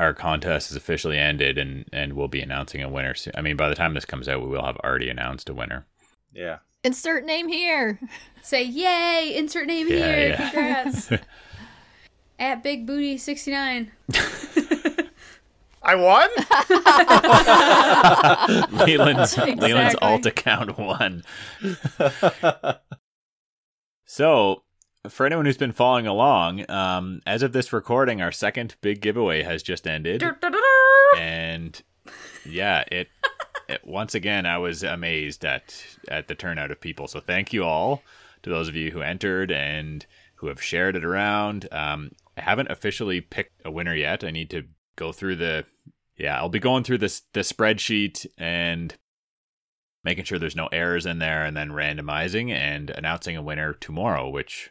Our contest is officially ended, and and we'll be announcing a winner soon. I mean, by the time this comes out, we will have already announced a winner. Yeah. Insert name here. *laughs* Say yay! Insert name Yeah, here. yeah. Congrats. *laughs* At Big Booty sixty nine. *laughs* I won. Leland's *laughs* Leland's Exactly. alt account one. *laughs* so, for anyone who's been following along, um, as of this recording, our second big giveaway has just ended, and yeah, it, it once again I was amazed at at the turnout of people. So thank you all to those of you who entered and who have shared it around. Um, I haven't officially picked a winner yet. I need to go through the yeah, I'll be going through this the spreadsheet and making sure there's no errors in there and then randomizing and announcing a winner tomorrow, which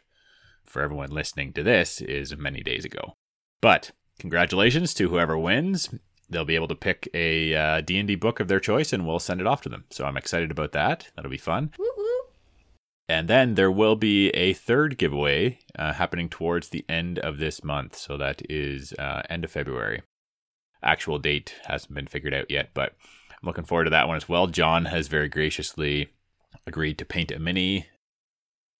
for everyone listening to this is many days ago. But congratulations to whoever wins. They'll be able to pick a uh, D&D book of their choice and we'll send it off to them. So I'm excited about that. That'll be fun. Woo woo. And then there will be a third giveaway uh, happening towards the end of this month. So that is uh, end of February. Actual date hasn't been figured out yet, but I'm looking forward to that one as well. John has very graciously agreed to paint a mini.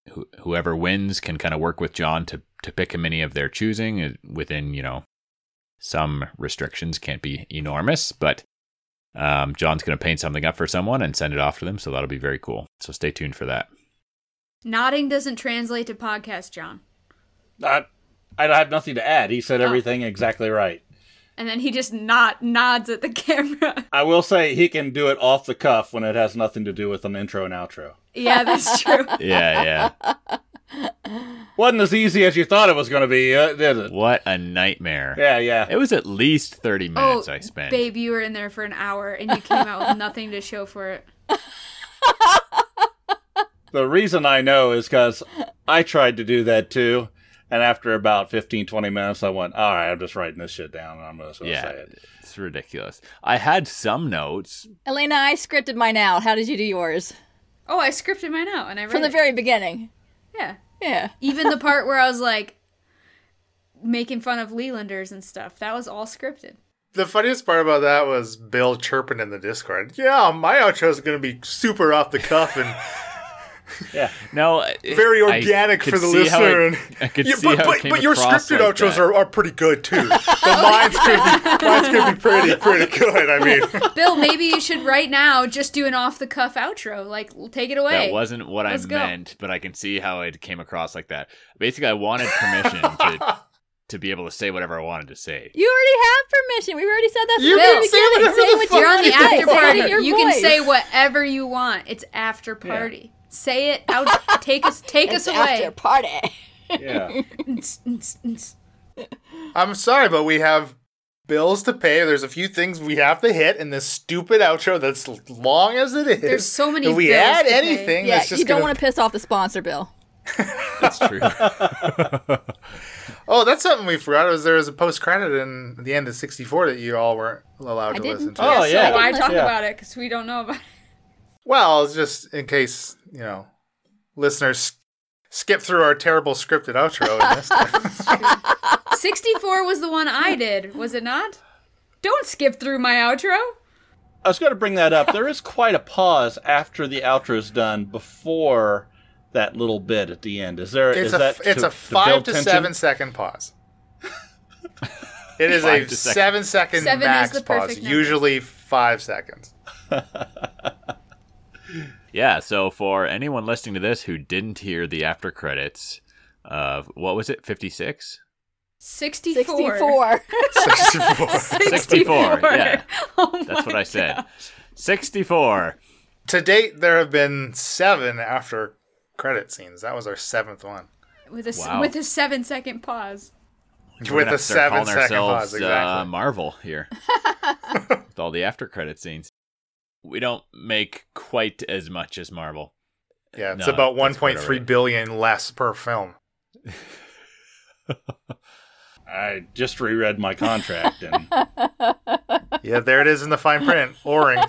Wh- whoever wins can kind of work with John to, to pick a mini of their choosing uh, within, you know, some restrictions. Can't be enormous, but um, John's going to paint something up for someone and send it off to them. So that'll be very cool. So stay tuned for that. Nodding doesn't translate to podcast, John. I, I have nothing to add. He said everything exactly right. And then he just not nods at the *laughs* camera. I will say he can do it off the cuff when it has nothing to do with an intro and outro. yeah, that's *laughs* true. Yeah, yeah. Wasn't as easy as you thought it was going to be, uh, did it? What a nightmare. Yeah, yeah. It was at least 30 minutes oh, I spent. babe, you were in there for an hour and you came out with nothing to show for it. *laughs* The reason I know is because I tried to do that too. And after about 15, 20 minutes, I went, all right, I'm just writing this shit down and I'm just going to yeah, say it. it's ridiculous. I had some notes. Elena, I scripted mine out. How did you do yours? Oh, I scripted mine out and I read From the it. very beginning. yeah. Yeah. *laughs* Even the part where I was like making fun of Lelanders and stuff. That was all scripted. The funniest part about that was Bill chirping in the Discord. Yeah, my outro is going to be super off the cuff and *laughs* No, it- very organic could for the listener. it- *laughs* I could Yeah, see but, how but, it came but your scripted like outros are, are pretty good too. The lines gonna be mine's gonna be pretty pretty good. I mean, *laughs* Bill, maybe you should right now just do an off the cuff outro. Like, take it away. That wasn't what Let's I go. meant, but I can see how it came across like that. Basically, I wanted permission to to be able to say whatever I wanted to say. You already have permission. We've already said that You can say whatever Say the fuck You're on the after Say it in party. your You can say whatever you want. It's after party. Say it out. Take us. Take It's us after away. party. Yeah. *laughs* I'm sorry, but we have bills to pay. There's a few things we have to hit in this stupid outro that's long as it is. There's so many If we bills add to pay. anything, Yeah, that's just you don't gonna... want to piss off the sponsor, Bill. That's true. *laughs* *laughs* Oh, that's something we forgot. Was there was a post credit in the end of '64 that you all weren't allowed I to didn't. listen to? Oh, yeah. Why didn't talk Yeah. about it? Because we don't know about it. Well, it's just in case you know listeners skip through our terrible scripted outro. And this *laughs* 64 was the one I did, was it not? Don't skip through my outro. I was going to bring that up. There is quite a pause after the outro is done before that little bit at the end. Is there? it's is a that it's to- a five build to seven second pause. It is Five a seven. seven second Seven max pause. Usually five seconds. *laughs* yeah. So for anyone listening to this who didn't hear the after credits of what was it, fifty six? 64. 64. *laughs* 64. 64, yeah. *laughs* Oh That's what I said. gosh. Sixty four. to date, there have been seven after credit scenes. That was our seventh one. With a, s- Wow. with a seven second pause. With a seven second pause, uh, exactly. Marvel here *laughs* with all the after credit scenes. We don't make quite as much as Marvel. yeah, it's No, about that's quite 1.3 alright. billion less per film. *laughs* I just reread my contract and *laughs* Yeah, there it is in the fine print. Oring.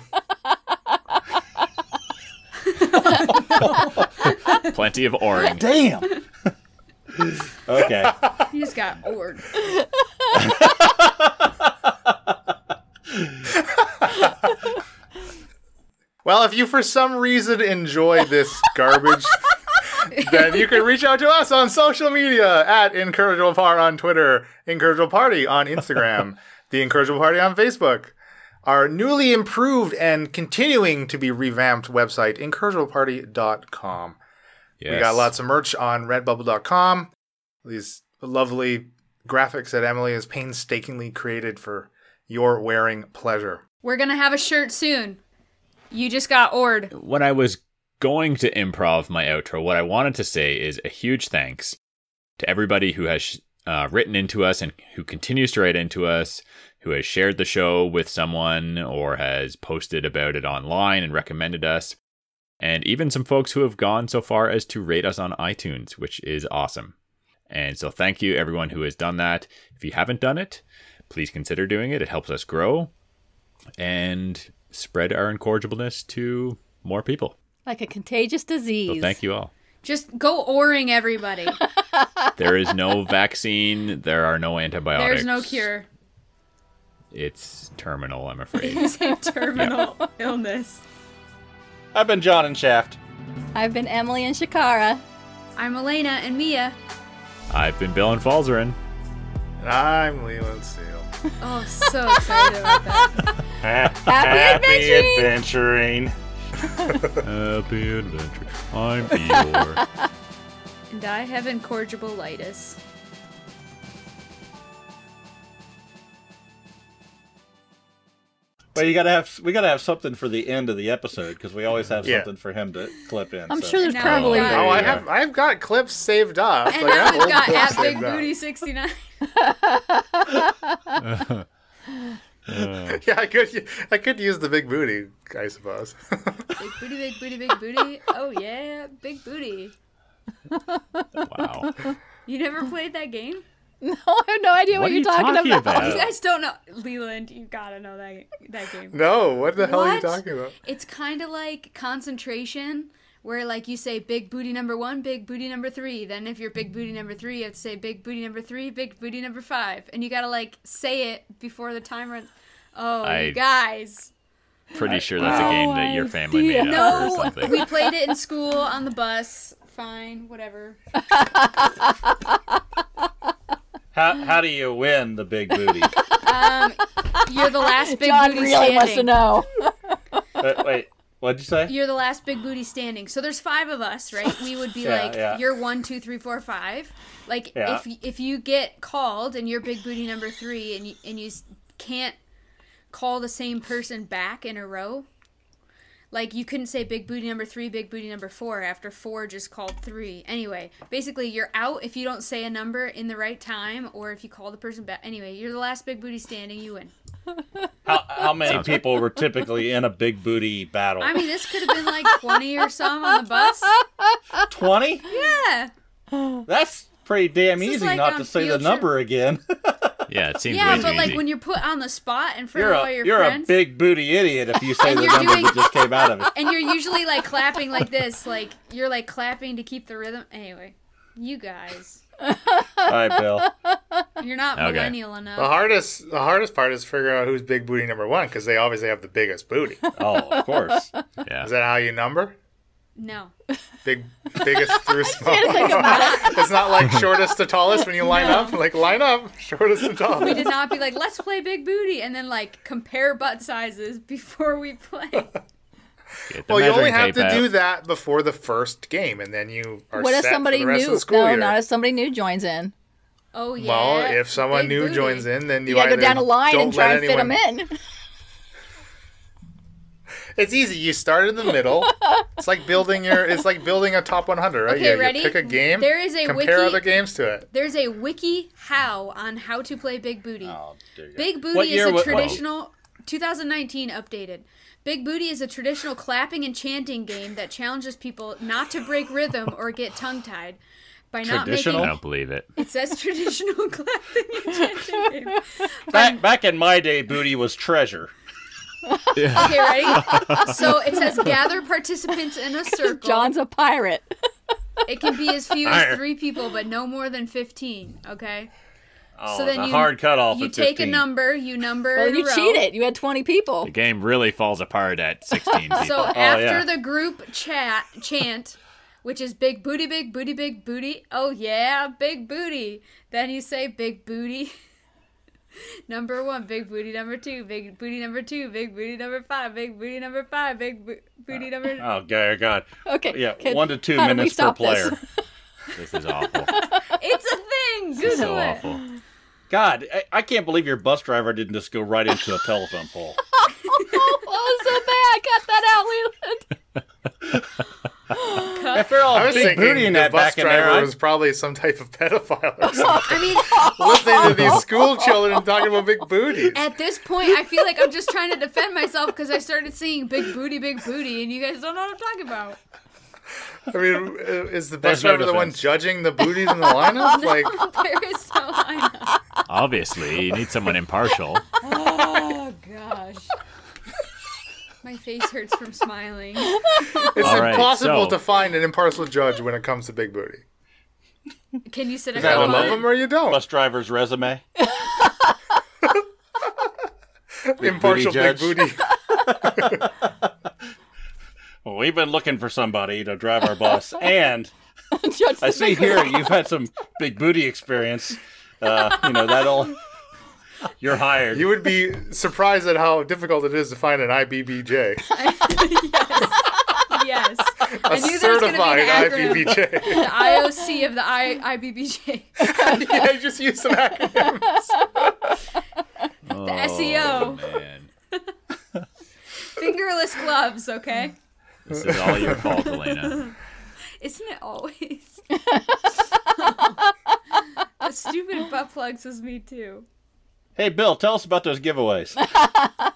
*laughs* Plenty of orange. damn. okay. He's got bored. Well, if you for some reason enjoy this garbage, *laughs* then you can reach out to us on social media at Incorrigible Par on Twitter, Incorrigible Party on Instagram, *laughs* The Incorrigible Party on Facebook, our newly improved and continuing to be revamped website, incorrigibleparty.com. Yes. We got lots of merch on redbubble.com. These lovely graphics that Emily has painstakingly created for your wearing pleasure. We're gonna have a shirt soon. You just got ored. when I was going to improv my outro, what I wanted to say is a huge thanks to everybody who has uh, written into us and who continues to write into us, who has shared the show with someone or has posted about it online and recommended us, and even some folks who have gone so far as to rate us on iTunes, which is awesome. And so, thank you everyone who has done that. If you haven't done it, please consider doing it. It helps us grow and spread our incorrigibleness to more people. Like a contagious disease. So thank you all. Just go oring everybody. *laughs* There is no vaccine. There are no antibiotics. There's no cure. It's terminal, I'm *laughs* afraid. It's a terminal illness. I've been John and Shaft. I've been Emily and Shakara. I'm Elena and Mia. I've been Bill and Falzarin. And I'm Leland Steele. Oh, so excited about that. *laughs* Happy adventuring. Happy adventure. *laughs* I'm *laughs* Eeyore. And I have incorrigible-litis. Well, you gotta have we gotta have something for the end of the episode because we always have Yeah. something for him to clip in. I'm so. sure there's probably. we've Oh, I have I've got clips saved up. And Like, I now have we've got clips at Big Booty up. Booty *laughs* 69. *laughs* Yeah, I could I could use the big booty, I suppose. *laughs* Big booty, big booty, big booty. Oh yeah, big booty. wow. You never played that game? *laughs* No, I have no idea what, What you're talking, talking about. about? You guys don't know. Leland, you gotta know that that game. no, what the hell are you talking about? It's kind of like concentration, where like you say big booty number one, big booty number three. Then if you're big booty number three, you have to say big booty number three, big booty number five, and you gotta like say it before the time runs. Oh, I- you guys! Pretty sure that's a game that your family made up or No, something. we played it in school on the bus. Fine, whatever. How how do you win the big booty? Um, you're the last big John booty really standing. wants to know. wait, wait, what'd you say? You're the last big booty standing. So there's five of us, right? We would be *laughs* Yeah, like, yeah. you're one, two, three, four, five. Like Yeah. if if you get called and you're big booty number three, and you and you can't call the same person back in a row. Like you couldn't say big booty number three, big booty number four after four just called three. Anyway, basically you're out if you don't say a number in the right time or if you call the person back. Anyway, you're the last big booty standing. You win. *laughs* How how many people were typically in a big booty battle? I mean, this could have been like 20 or some on the bus. *laughs* Twenty? Yeah. That's pretty damn This easy like not to say the field trip. number again. *laughs* Yeah, it seems Yeah, way but too like easy. when you're put on the spot in front you're of all a your you're friends, a big booty idiot if you say And the number doing- that just came out of it. *laughs* and you're usually like clapping like this, like you're like clapping to keep the rhythm. Anyway, you guys, All right, Bill. you're not Okay. millennial The hardest the hardest part is figuring out who's big booty number one because they obviously have the biggest booty. Oh, of course. yeah. Is that how you number? No, Big biggest *laughs* through small. *laughs* it's not like *laughs* shortest to tallest when you line up. Like line up, shortest to tallest. we tallest. did not be like let's play big booty and then like compare butt sizes before we play. Well, you only have to out. do that before the first game, and then you are What if somebody for the rest new? of the school No, year. not if somebody new joins in. Oh yeah. well, if someone big new booty. joins in, then you, You, gotta either go down a line don't and try let and fit them anyone- in. It's easy. You start in the middle. it's like building your. It's like building a top 100, right? Okay, you, ready? you pick a game. There is a compare wiki- other games to it. There's a wikiHow on how to play big booty. Oh, dear God. Big Booty What is year a what- traditional 2019 updated. Big Booty is a traditional clapping and chanting game that challenges people not to break rhythm or get tongue-tied. by not Traditional? I making don't believe it. it says traditional *laughs* clapping enchanted game. Back um, back in my day, booty was treasure. *laughs* Okay, ready? *laughs* So it says gather participants in a *laughs* circle. John's a pirate. It can be as few as three people, but no more than fifteen. Okay. Oh, So then the you- hard cutoff. You at take a number. You number. Well, in a you row. cheated. You had 20 people. The game really falls apart at 16 people. So after yeah. the group chat chant, which is big booty, big booty, big booty. Oh yeah, big booty. Then you say big booty. Number one, big booty. Number two, big booty. Number two, big booty. Number five, big booty. Number five, big bo- booty. Number. Oh, oh god, oh, God. Okay. Yeah, okay. one to two *laughs* How do we minutes per stop this? player. *laughs* this is awful. It's a thing. This is so it. awful. God, I, I can't believe your bus driver didn't just go right into a telephone pole. *laughs* oh, so bad. Cut that out, Leland. If they're all I was big thinking booty in the that bus back in driver there, I- was probably some type of pedophile or *laughs* something. I mean, *laughs* listening to these school children talking about big booties. at this point, I feel like I'm just trying to defend myself because I started singing "Big Booty, Big Booty," and you guys don't know what I'm talking about. I mean, uh, is the bus There's no driver the one judging the *laughs* booties in the lineup? Like, There is no lineup. Obviously, you need someone impartial. Oh gosh. My face hurts from smiling. *laughs* it's All right, impossible so- to find an impartial judge when it comes to big booty. Can you sit a You either couple love them it? or you don't. bus driver's resume. *laughs* impartial big judge. booty. *laughs* Well, we've been looking for somebody to drive our bus, and Judge I the see big here you've had some big booty experience. Uh, you know that'll. You're hired. You would be surprised at how difficult it is to find an IBBJ, *laughs* Yes. yes. a I knew there was going to be certified an. IBBJ. The IOC of the I- IBBJ. *laughs* yeah, just use some acronyms. The SEO. Oh, Man. *laughs* Fingerless gloves, okay? This is all your fault, Elena. Isn't it always? the stupid butt plugs was me too. Hey, Bill, tell us about those giveaways. *laughs*